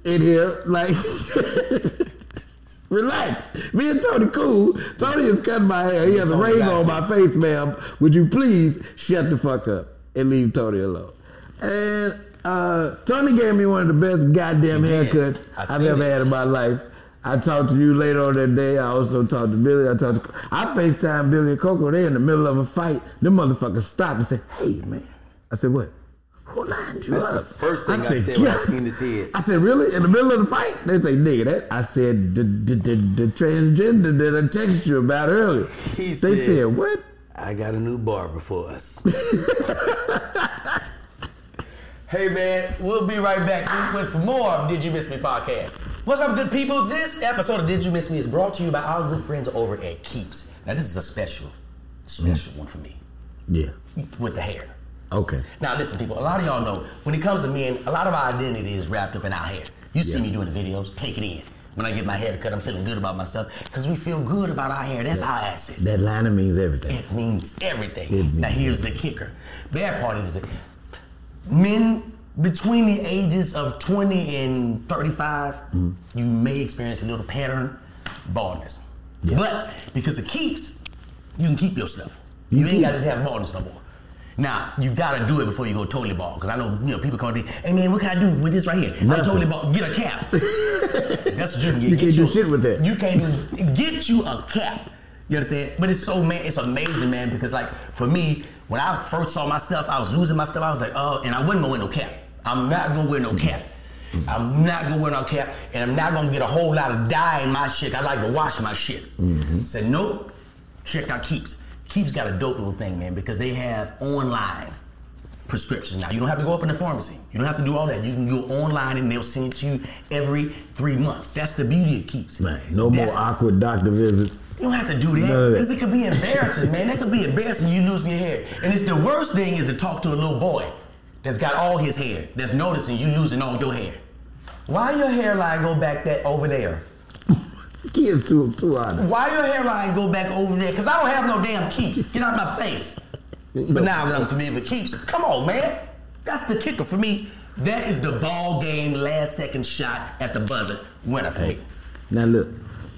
in here. Like, relax. Me and Tony cool. Tony is cutting my hair. He has a ring on my face, ma'am. Would you please shut the fuck up and leave Tony alone? And uh, Tony gave me one of the best goddamn haircuts I I've ever it. had in my life. I talked to you later on that day. I also talked to Billo. I talked to I FaceTime Billo and Coco. They in the middle of a fight. Them motherfuckers stopped and said, "Hey man," I said, "What? Who lined you That's up?" the first thing I said when I seen his head. I said, "Really? In the middle of the fight?" They say, "Nigga, that." I said, "The the, the, the transgender that I texted you about earlier." He they said- said, "What?" I got a new barber for us. hey man, we'll be right back with some more of Did You Miss Me podcast. What's up, good people? This episode of Did You Miss Me is brought to you by our good friends over at Keeps. Now this is a special, special one for me Yeah. with the hair. Okay. Now listen, people. A lot of y'all know when it comes to men, a lot of our identity is wrapped up in our hair. You see Yeah. me doing the videos, take it in. When I get my hair cut, I'm feeling good about myself because we feel good about our hair. That's our asset. That liner means everything. It means everything. It means now here's the kicker. Bad part is that men between the ages of 20 and 35, mm-hmm. you may experience a little pattern baldness. But because it keeps, you can keep your stuff. You, You ain't got to have baldness no more. Now you gotta do it before you go totally bald, because I know you know people come to me, hey man, what can I do with this right here? I'm totally bald. Get a cap. That's what you can get. You Get can't do shit with that. You can't do get you a cap. You understand? But it's so man, it's amazing, man, because like for me, when I first saw myself, I was losing my stuff. I was like, oh, and I wasn't gonna wear no cap. I'm not gonna wear no cap. I'm not gonna wear no cap, and I'm not gonna get a whole lot of dye in my shit. I like to wash my shit. Mm-hmm. Said nope. Check out Keeps. Keeps got a dope little thing, man, because they have online prescriptions now. You don't have to go up in the pharmacy. You don't have to do all that. You can go online and they'll send it to you every three months. That's the beauty of Keeps. Right. No more awkward doctor visits. you don't have to do that because it could be embarrassing, man. That could be embarrassing. You losing your hair, and it's the worst thing is to talk to a little boy that's got all his hair that's noticing you losing all your hair. Why your hairline go back that over there? Kids too too honest. Why your hairline go back over there? Because I don't have no damn keeps. Get out of my face. But now that I'm familiar with keeps, come on, man. That's the kicker for me. That is the ball game last second shot at the buzzer winner for me. Now look,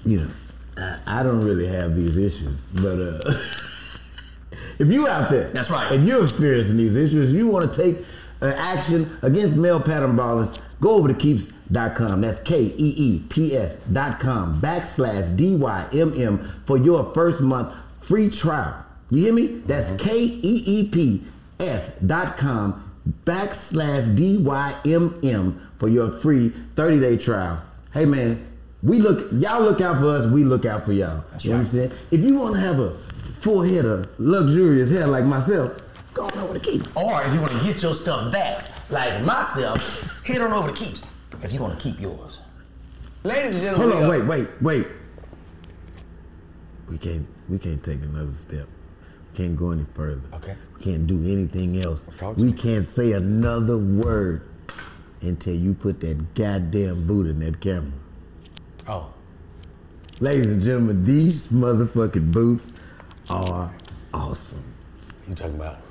you know, I, I don't really have these issues, but uh, if you out there, That's right. If you're experiencing these issues, you want to take uh, action against male pattern baldness, go over to keeps.com. That's K E E P S dot com backslash D Y M M for your first month free trial. You hear me? That's K E E P S dot com backslash D Y M M for your free 30 day trial. Hey man, we look, y'all look out for us, we look out for y'all. you know what I'm saying? If you want to have a full head of luxurious hair like myself, go on over to Keeps. Or if you want to get your stuff back, like myself, head on over to Keeps if you want to keep yours. Ladies and gentlemen, Hold on, wait, wait, wait. We can't, we can't take another step. Can't go any further. Okay. We can't do anything else. We can't say another word until you put that goddamn boot in that camera. Oh, Ladies and gentlemen, these motherfucking boots are awesome. you talking about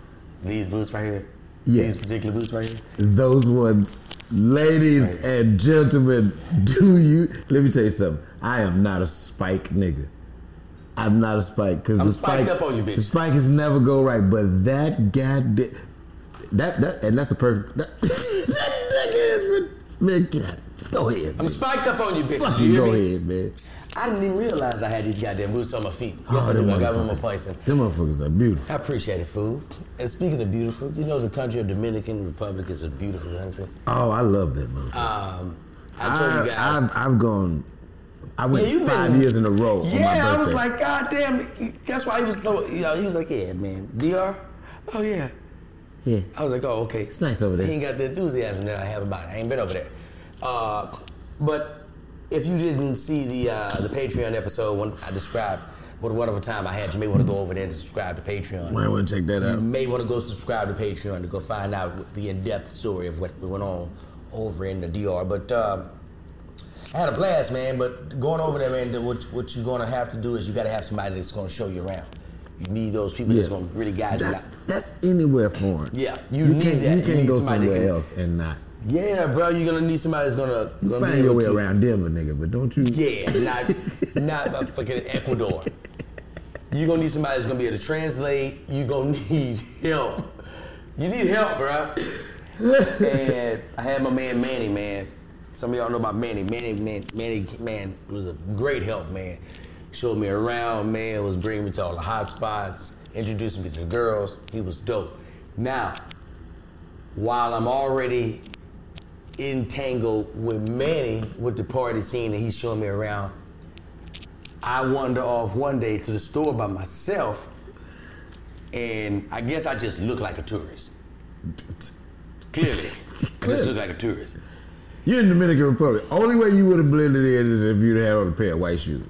these boots right here? Yeah. These particular boots right here? Those ones, ladies and gentlemen, do you? Let me tell you something. I am not a spike nigga. I'm not a spike because I'm the spike up on you, bitch. the spikes never go right. But that goddamn, that that and that's the perfect. That, that nigga is man. Get out. Go ahead. I'm man. spiked up on you, bitch. Fucking you go me? ahead, man. I didn't even realize I had these goddamn boots on my feet. Yes, Oh, I them. I got one more placing. Them motherfuckers are beautiful. I appreciate it, Fool. And speaking of beautiful, you know the country of Dominican Republic is a beautiful country. Oh, I love that motherfucker. Um, I told you guys. I've, I've gone. I went Yeah, you five been- years in a row. on my Yeah, I was like, God damn. That's why he was so, you know, he was like, yeah, man. DR? Oh, yeah. yeah. I was like, oh, okay. It's nice over there. He ain't got the enthusiasm that I have about it. I ain't been over there. Uh, but if you didn't see the uh, the Patreon episode when I described what a wonderful time I had, you may want to go over there and subscribe to Patreon. Might want to check that You out. may want to go subscribe to Patreon to go find out the in-depth story of what went on over in the DR. But um, I had a blast, man. But going over there, man, what, what you're going to have to do is you got to have somebody that's going to show you around. You need those people that's going to really guide you. That's out. that's anywhere foreign. Yeah, you you need can't that. you You can't need go somewhere can- else and not. Yeah, bro, you're gonna need somebody that's gonna, You gonna find your way to- around Denver, nigga, but don't you? Yeah, not not fucking Ecuador. You're gonna need somebody that's gonna be able to translate. You're gonna need help. You need help, bro. and I had my man Manny, man. Some of y'all know about Manny. Manny, man, Manny, man was a great help, man. Showed me around, man. Was bringing me to all the hot spots, introducing me to the girls. He was dope. Now, while I'm already entangled with Manny with the party scene and he's showing me around, I wander off one day to the store by myself, and I guess I just look like a tourist. Clearly, I just look like a tourist. You're in the Dominican Republic. Only way you would have blended in is if you'd had on a pair of white shoes.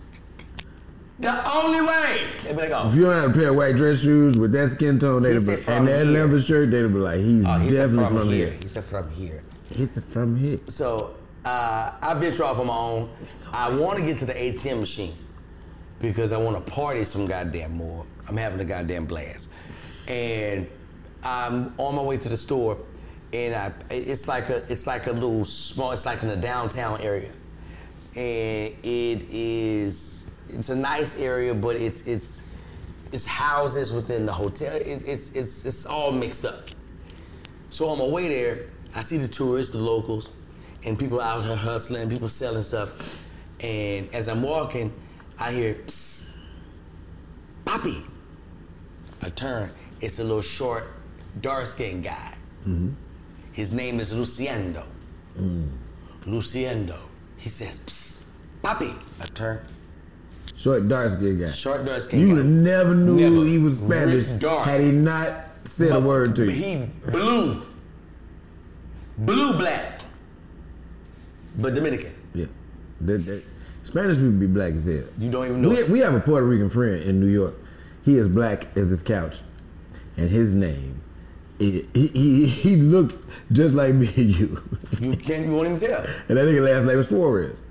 The only way. Be oh, If you had a pair of white dress shoes with that skin tone, they'd He have said been, from and that here. leather shirt, they'd have been like, he's oh, he definitely from, from, here. here. He said from here. He's from here. So uh, I venture off on my own. so I want to get to the ATM machine because I want to party some goddamn more. I'm having a goddamn blast, and I'm on my way to the store, and I, it's like a, it's like a little small, it's like in the downtown area, and it is, it's a nice area, but it's, it's, it's houses within the hotel. It's, it's, it's, it's all mixed up. So on my way there, I see the tourists, the locals, and people out here hustling, people selling stuff. And as I'm walking, I hear, Psst, Papi. I turn, it's a little short, dark skinned guy. Mm-hmm. His name is Luciendo. Hmm. Luciendo. He says, Psst, Papi. I turn, Short, dark skinned guy. short, dark skinned You guy. would have never knew Never. he was Spanish dark. had he not said a word to you. He blue. Blue black. But Dominican. Yeah. That- that- Spanish people be black as hell. You don't even know. We, we have a Puerto Rican friend in New York. He is black as his couch, and his name, he he, he, looks just like me and you. You can't you won't even tell. and that nigga last name is Flores.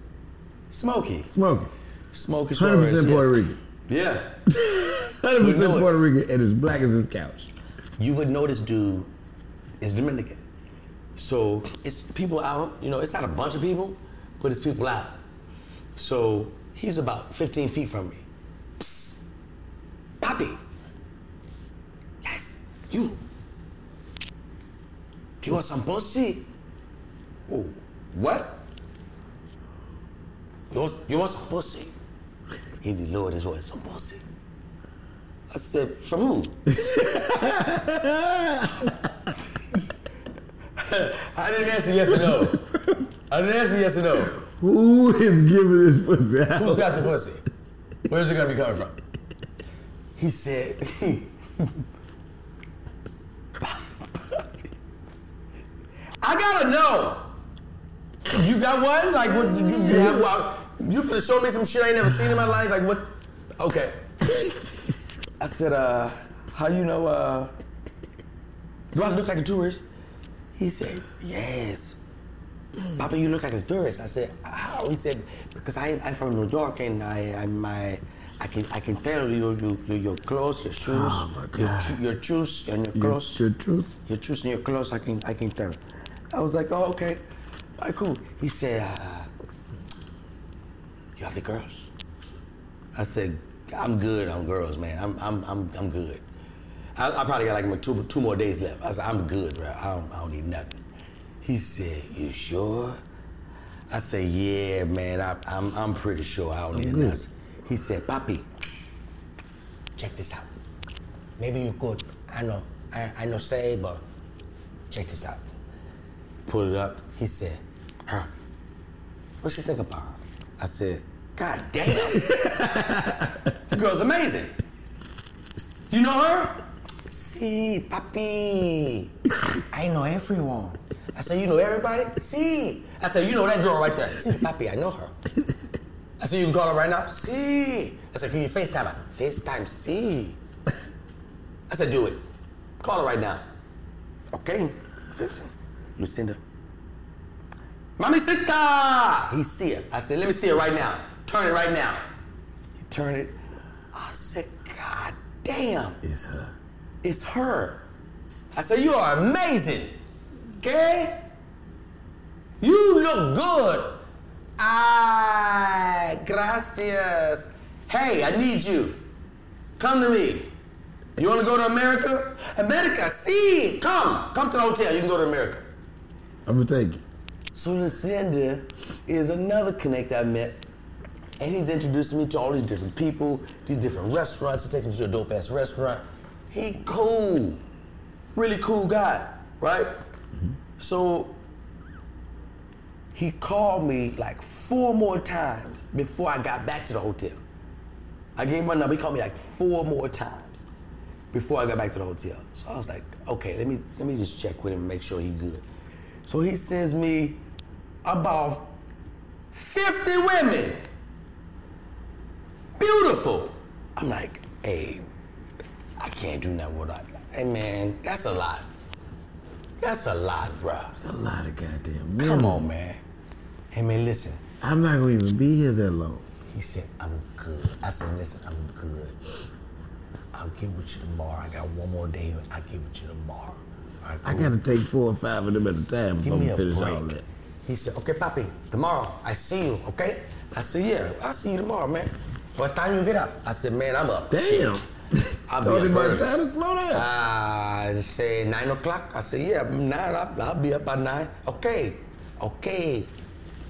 Smoky. Smoking. Smoky. Hundred percent Puerto yes. Rican. Yeah. Hundred percent. Puerto Rican, and as black as his couch. You would know this dude is Dominican. So it's people out, you know, it's not a bunch of people, but it's people out. So he's about 15 feet from me. Psst. Papi. Yes, you. You want some pussy? Oh, what? You want, some pussy? He lowered his voice, some pussy. I said, from who? I didn't answer yes or no. I didn't answer yes or no. Who is giving this pussy out? Who's got the pussy? Where's it gonna be coming from? He said, I gotta know. You got one? Like what you, you have well, you finna show me some shit I ain't never seen in my life? Like what okay. I said, uh, how you know uh do I look like a tourist? He said, yes. Papa, you look like a tourist. I said, how? He said, because I, I'm from New York and I, I, my, I can, I can tell you, you, you your clothes, your shoes, Oh, your, your shoes and your Your, clothes, your truth? your shoes and your clothes. I can, I can tell. I was like, oh, okay, all right, cool. He said, uh, you have the girls. I said, I'm good on girls, man. I'm, I'm, I'm, I'm good. I, I probably got like two, two more days left. I said, I'm good, bro. I don't, I don't need nothing. He said, you sure? I said, yeah, man. I, I'm, I'm pretty sure I don't need good. nothing. He said, Papi, check this out. Maybe you could. I know, I, I know say, but check this out. Pull it up. He said, her. What you think about her? I said, God damn. the girl's amazing. You know her? See, papi. I know everyone. I said, you know everybody? See. I said, you know that girl right there. See, papi, I know her. I said, you can call her right now? See. I said, can you FaceTime her? FaceTime, see. I said, do it. Call her right now. Okay. Listen, Lucinda. Mamacita! He see it. I said, let me see it right now. Turn it right now. He turned it. I said, God damn, It's her. it's her. I said, you are amazing. Okay? You look good. Ay, gracias. Hey, I need you. Come to me. You want to go to America? America, see, come. Come to the hotel. You can go to America. I'm gonna take you. So Lucinda is another connect I met, and he's introducing me to all these different people, these different restaurants. He takes me to a dope ass restaurant. He cool, really cool guy, right? Mm-hmm. So he called me like four more times before I got back to the hotel. I gave him my number. He called me like four more times before I got back to the hotel. So I was like, okay, let me let me just check with him and make sure he's good. So he sends me about 50 women. Beautiful. I'm like, hey, I can't do nothing with that. Hey man, that's a lot. That's a lot, bruh. It's a lot of goddamn men. Come on, man. Hey man, listen. I'm not gonna even be here that long. He said, I'm good. I said, listen, I'm good. I'll get with you tomorrow. I got one more day. I'll get with you tomorrow. Right, I gotta take four or five of them at a time Give before me we a finish break. all that. He said, okay, Papi, tomorrow I see you, okay? I said, yeah, I'll see you tomorrow, man. What time you get up? I said, man, I'm up. Damn. I'll be Told up him early. time to slow down. I say nine o'clock. I say, yeah, nine, I'll, I'll be up by nine. Okay, okay,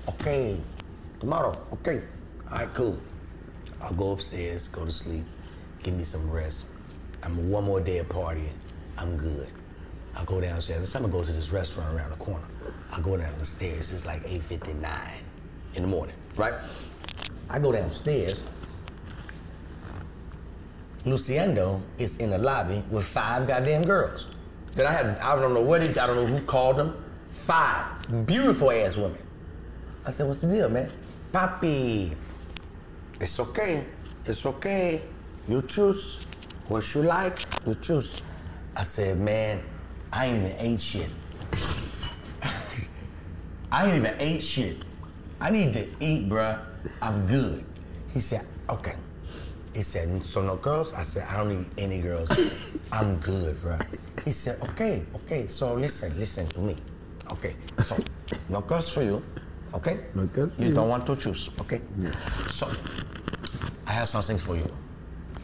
okay. Tomorrow, okay. All right, cool. I'll go upstairs, go to sleep, give me some rest. I'm one more day of partying. I'm good. I'll go downstairs. This time I go to this restaurant around the corner. I go down the stairs. It's like 8.59 in the morning, right? I go downstairs. Luciendo is in the lobby with five goddamn girls. That I had, I don't know what it is, I don't know who called them. Five beautiful ass women. I said, what's the deal, man? Papi, it's okay. It's okay. You choose what you like, you choose. I said, man, I ain't even ate shit. I ain't even ate shit. I need to eat, bruh. I'm good. He said, okay. He said, so no girls? I said, I don't need any girls. I'm good, bruh. He said, okay, okay, so listen, listen to me. Okay, so no girls for you, okay? No girls you. don't want to choose, okay? Yeah. So I have some things for you.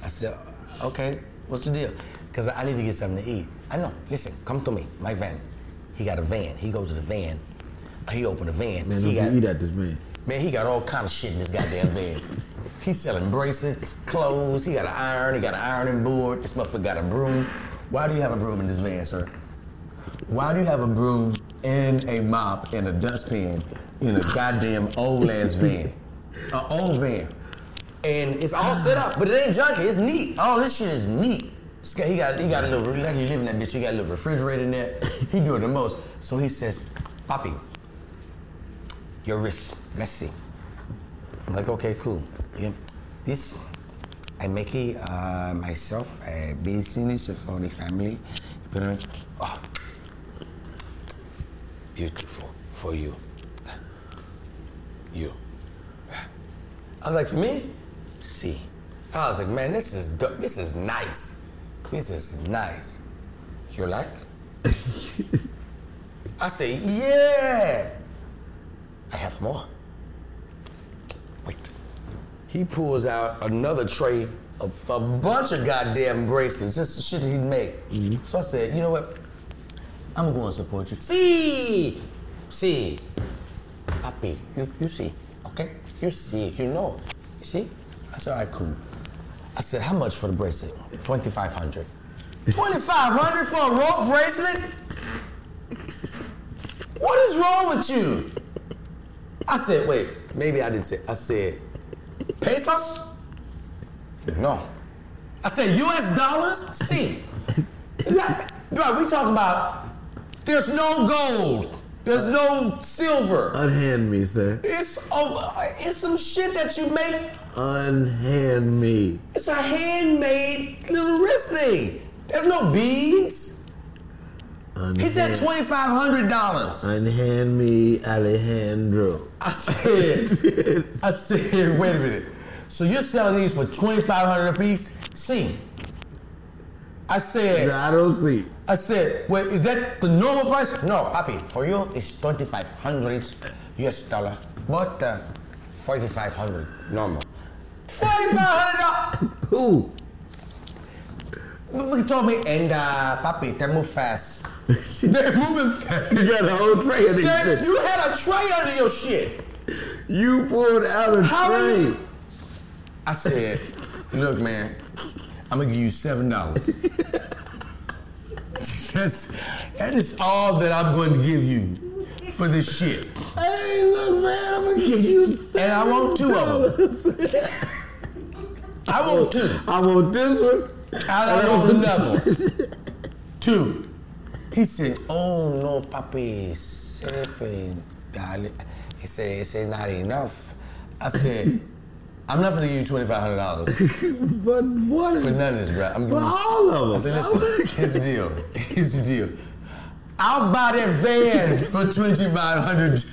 I said, okay, what's the deal? Because I need to get something to eat. I know, listen, come to me, my van. He got a van. He goes to the van. He opened the van. Man, he got, eat at this man. Man, he got all kind of shit in this goddamn van. He's selling bracelets, clothes. He got an iron. He got an ironing board. This motherfucker got a broom. Why do you have a broom in this van, sir? Why do you have a broom and a mop and a dustpan in a goddamn old ass van? An old van. And it's all set up, but it ain't junky. It's neat. All this shit is neat. He got, he got a little, like you live in that bitch, he got a little refrigerator in there. He doing the most. So he says, Papi, your wrist, let's see. I'm like, okay, cool. Yeah. This, I make it uh, myself, a business for the family. But, uh, oh, beautiful for you. You. I was like, for me? See. I was like, man, this is do- this is nice. This is nice. You like? I say, yeah. I have more. Wait. He pulls out another tray of a bunch of goddamn bracelets, just the shit he made. Mm-hmm. So I said, you know what? I'm going to support you. See, see, papi, you, you see, okay? You see, you know, see? I said, all right, cool. I said, how much for the bracelet? 2500 2500 for a rope bracelet? What is wrong with you? I said, wait, maybe I didn't say, I said, pesos? No. I said, US dollars? See. That- Bro, we talking about, there's no gold. There's no silver. Unhand me, sir. It's, oh, it's some shit that you make. Unhand me. It's a handmade little wrist thing. There's no beads. He said Unhand, $2,500. unhand me, Alejandro. I said, I said, wait a minute. So you're selling these for twenty five hundred a piece? See. I said, No, I don't see. I said, wait, is that the normal price? No, happy. For you, it's twenty five hundred US dollar, but uh, forty five hundred normal. Forty five hundred Who? Motherfucker told me, and uh, papi, they move fast. They're moving fast. You got a whole tray of these you had a tray under your shit. You pulled out a How tray. many- I said, look, man, I'm gonna give you seven dollars. That's that is all that I'm going to give you for this shit. Hey, look, man, I'm gonna give you seven. And I want two of them. I want two. I want this one. I don't want another one. Two. He said, oh no, papi, seven, darling. He said, said, not enough. I said, I'm not gonna give you $2,500 But what? for none of this, bro. I'm For giving you all I of said, them. listen, here's the deal. Here's the deal. I'll buy that van for twenty five hundred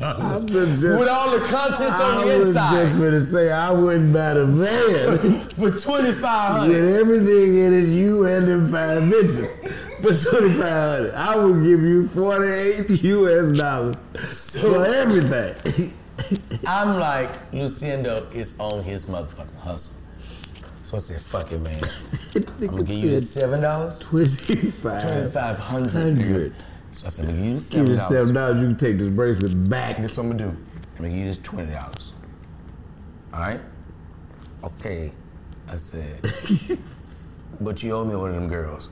dollars with all the contents I on the inside. I was just gonna say I wouldn't buy the van for twenty five with everything in it, you and them five bitches. for 2500 I will give you 48 US dollars for everything. I'm like, Luciendo is on his motherfucking hustle. So I said, fuck it, man. I'm gonna give you the seven dollars. 25 Twenty-five hundred. So I said, I'm gonna give you the Give seven you dollars. seven dollars, you can take this bracelet back. This what I'm gonna do. I'm gonna give you this twenty dollars. All right. Okay. I said, but you owe me one of them girls.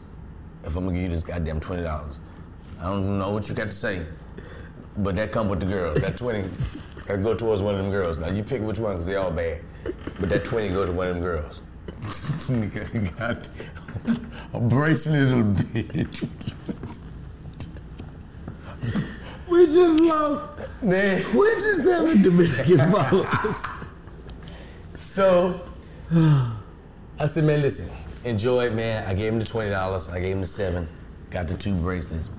If I'm gonna give you this goddamn twenty dollars, I don't know what you got to say, but that come with the girls. That twenty, that go towards one of them girls. Now you pick which one, cause they all bad. But that twenty go to one of them girls. This nigga got a bracelet little bitch. We just lost Man. 27 Dominican followers. So I said, man, listen, enjoy it, man. I gave him the twenty dollars. I gave him the seven. Got the two bracelets.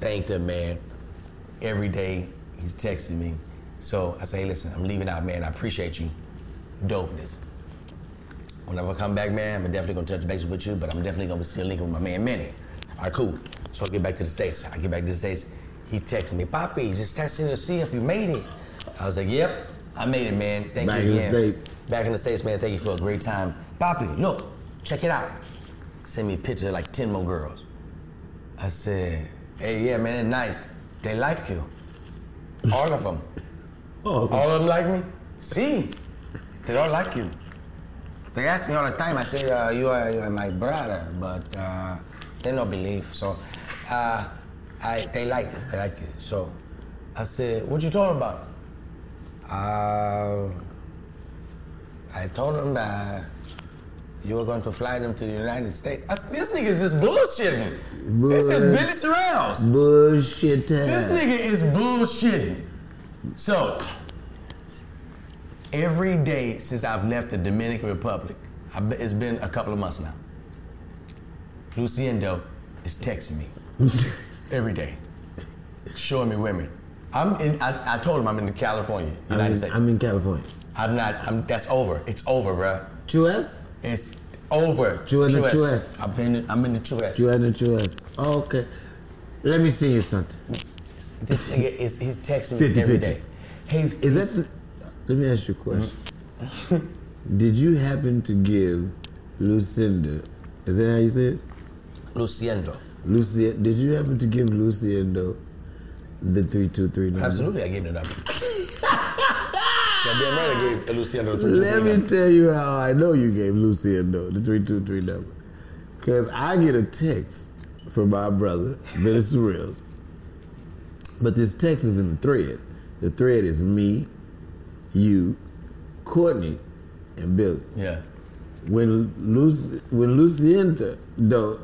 Thanked him, man. Every day he's texting me. So I say, hey, listen, I'm leaving out, man. I appreciate you. Dopeness. Whenever I come back, man, I'm definitely gonna touch base with you, but I'm definitely gonna be still linking with my man Manny. All right, cool. So I get back to the States. I get back to the States. He texted me, Poppy, just texting to see if you made it. I was like, yep, I made it, man. Thank Back you in the again. States. Back in the States, man. Thank you for a great time. Poppy, look, check it out. Send me a picture of like 10 more girls. I said, hey, yeah, man, nice. They like you. All of them. Oh, All of them like me? See, they all like you. They ask me all the time. I say, uh, you, are, you are my brother, but uh, they don't believe. So, uh, I, they like you. They like you. So, I said, what you talking about? Uh, I told them that you were going to fly them to the United States. I said, this nigga is just bullshitting. This is Billy Surrounds. bullshit. This nigga is bullshitting. So, every day since I've left the Dominican Republic, it's been a couple of months now. Luciendo is texting me every day, showing me women. I'm in. I, I told him I'm in California, I'm United in, States. I'm in California. I'm not. I'm. That's over. It's over, bruh. US? It's over. You in the US. US. I'm in. I'm in the US. You in the US? Oh, okay. Let me see you something. This nigga is. He's texting 50 me every day. Hey, Is that the, Let me ask you a question. Did you happen to give Lucinda, is that how you say it? Luciendo? Lucia, did you happen to give Luciendo the 323 number? Absolutely, I gave him the number. Goddamn right, I gave Luciano the three Let me tell you how I know you gave Luciendo the 323 number. Because I get a text from my brother, Billy Surreals. But this text is in the thread. The thread is me, you, Courtney, and Billy. Yeah. When Lucy, when Lucienta though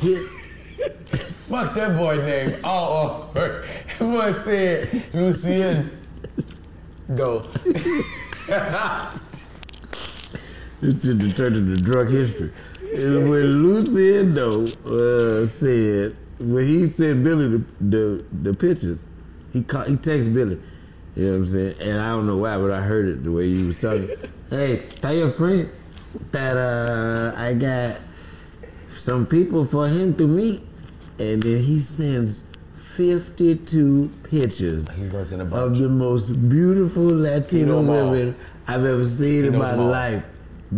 hits, Fuck that boy name. Oh, oh. That boy said Lucien. Though. it should turn into drug history. Is when Luciendo uh, said when he sent Billy the the, the pictures, he call, he texted Billy. You know what I'm saying? And I don't know why, but I heard it the way you was talking. hey, tell your friend that uh, I got some people for him to meet, and then he sends 52 pictures He goes in a of the most beautiful Latino women I've ever seen in my all. life.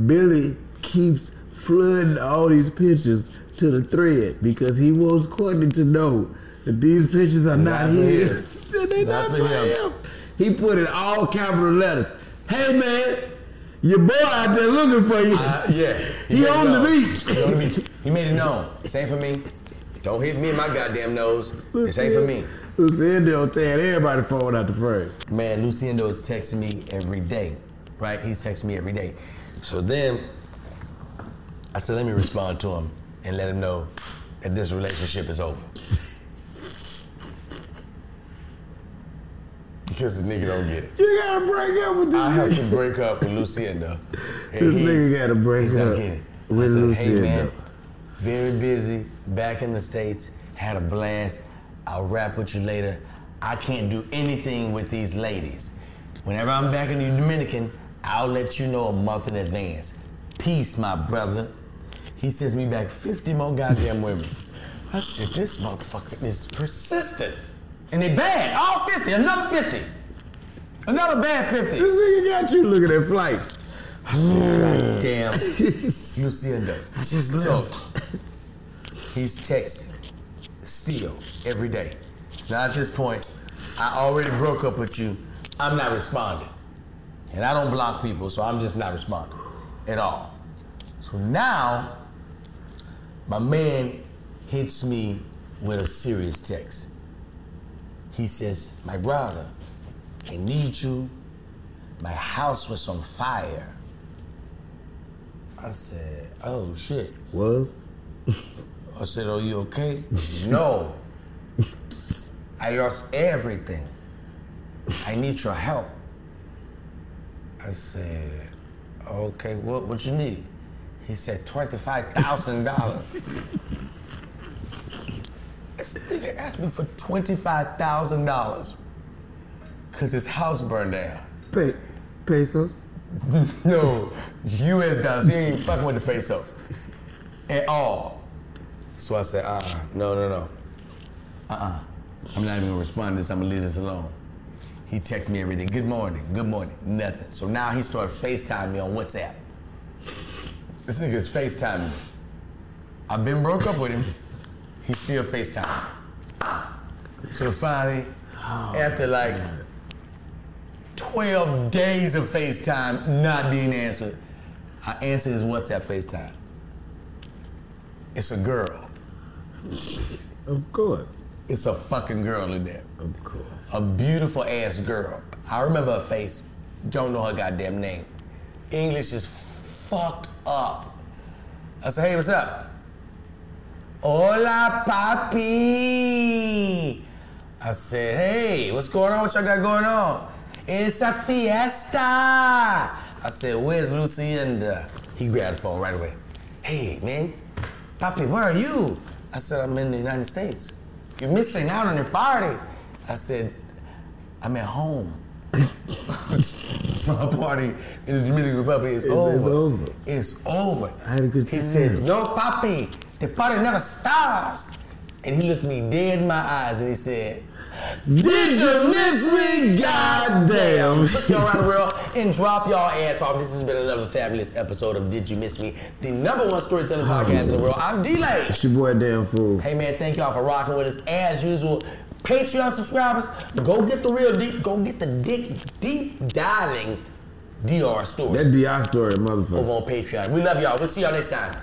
Billy keeps flooding all these pictures to the thread because he wants Courtney to know that these pictures are not, Not his. They're Not not for him. him. He put in all capital letters. Hey man, your boy out there looking for you. Uh, yeah. He made on the beach. He on the beach. He made it known. Same for me. Don't hit me in my goddamn nose. This ain't for me. Luciano tearing everybody phone out the frame. Man, Luciendo is texting me every day, right? He's texting me every day. So then I said, let me respond to him and let him know that this relationship is over. Because the nigga don't get it. You gotta break up with this I have to break up with Luciendo. This nigga gotta break up getting it. I with said, hey man, very busy, back in the States, had a blast. I'll rap with you later. I can't do anything with these ladies. Whenever I'm back in the Dominican, I'll let you know a month in advance. Peace, my brother. He sends me back 50 more goddamn women. I said, this motherfucker is persistent. And they bad. All 50. Another 50. Another bad 50. This nigga got you looking at flights. God damn. Luciendo. So, he's texting still every day. It's not at this point, I already broke up with you. I'm not responding. And I don't block people, so I'm just not responding at all. So now, my man hits me with a serious text. He says, My brother, I need you. My house was on fire. I said, Oh shit. Was? I said, Are you okay? no. I lost everything. I need your help. I said, Okay, what, what you need? He said, $25,000. this nigga asked me for $25,000 because his house burned down. Pe- pesos? No, U.S. dollars. He ain't even fucking with the peso at all. So I said, uh, no, no, no, uh-uh. I'm not even gonna respond to this. I'm gonna leave this alone. He texts me every day. Good morning. Good morning. Nothing. So now he started FaceTiming me on WhatsApp. This nigga is FaceTiming me. I've been broke up with him. He still FaceTime. So finally, oh, after like 12 days of FaceTime not being answered, I answered his WhatsApp FaceTime. It's a girl. Of course. It's a fucking girl in there. Of course. A beautiful ass girl. I remember her face. Don't know her goddamn name. English is fucked up. I said, hey, what's up? Hola, papi. I said, hey, what's going on? What y'all got going on? It's a fiesta. I said, where's Lucinda? Uh, he grabbed the phone right away. Hey, man, papi, where are you? I said, I'm in the United States. You're missing out on the party. I said, I'm at home. So my party in the Dominican Republic is It's- over. it's over. It's over. I had a good time. He said, No, papi, the party never stops. And he looked me dead in my eyes and he said, Did you miss me? Goddamn. Y'all around the world and drop y'all ass off. This has been another fabulous episode of Did You Miss Me? The number one storytelling podcast in the world. I'm D'Lai. It's your boy Damn Fool. Hey man, thank y'all for rocking with us as usual. Patreon subscribers, go get the real deep, go get the deep, deep diving DR story That DI story, motherfucker. over on Patreon. We love y'all. We'll see y'all next time.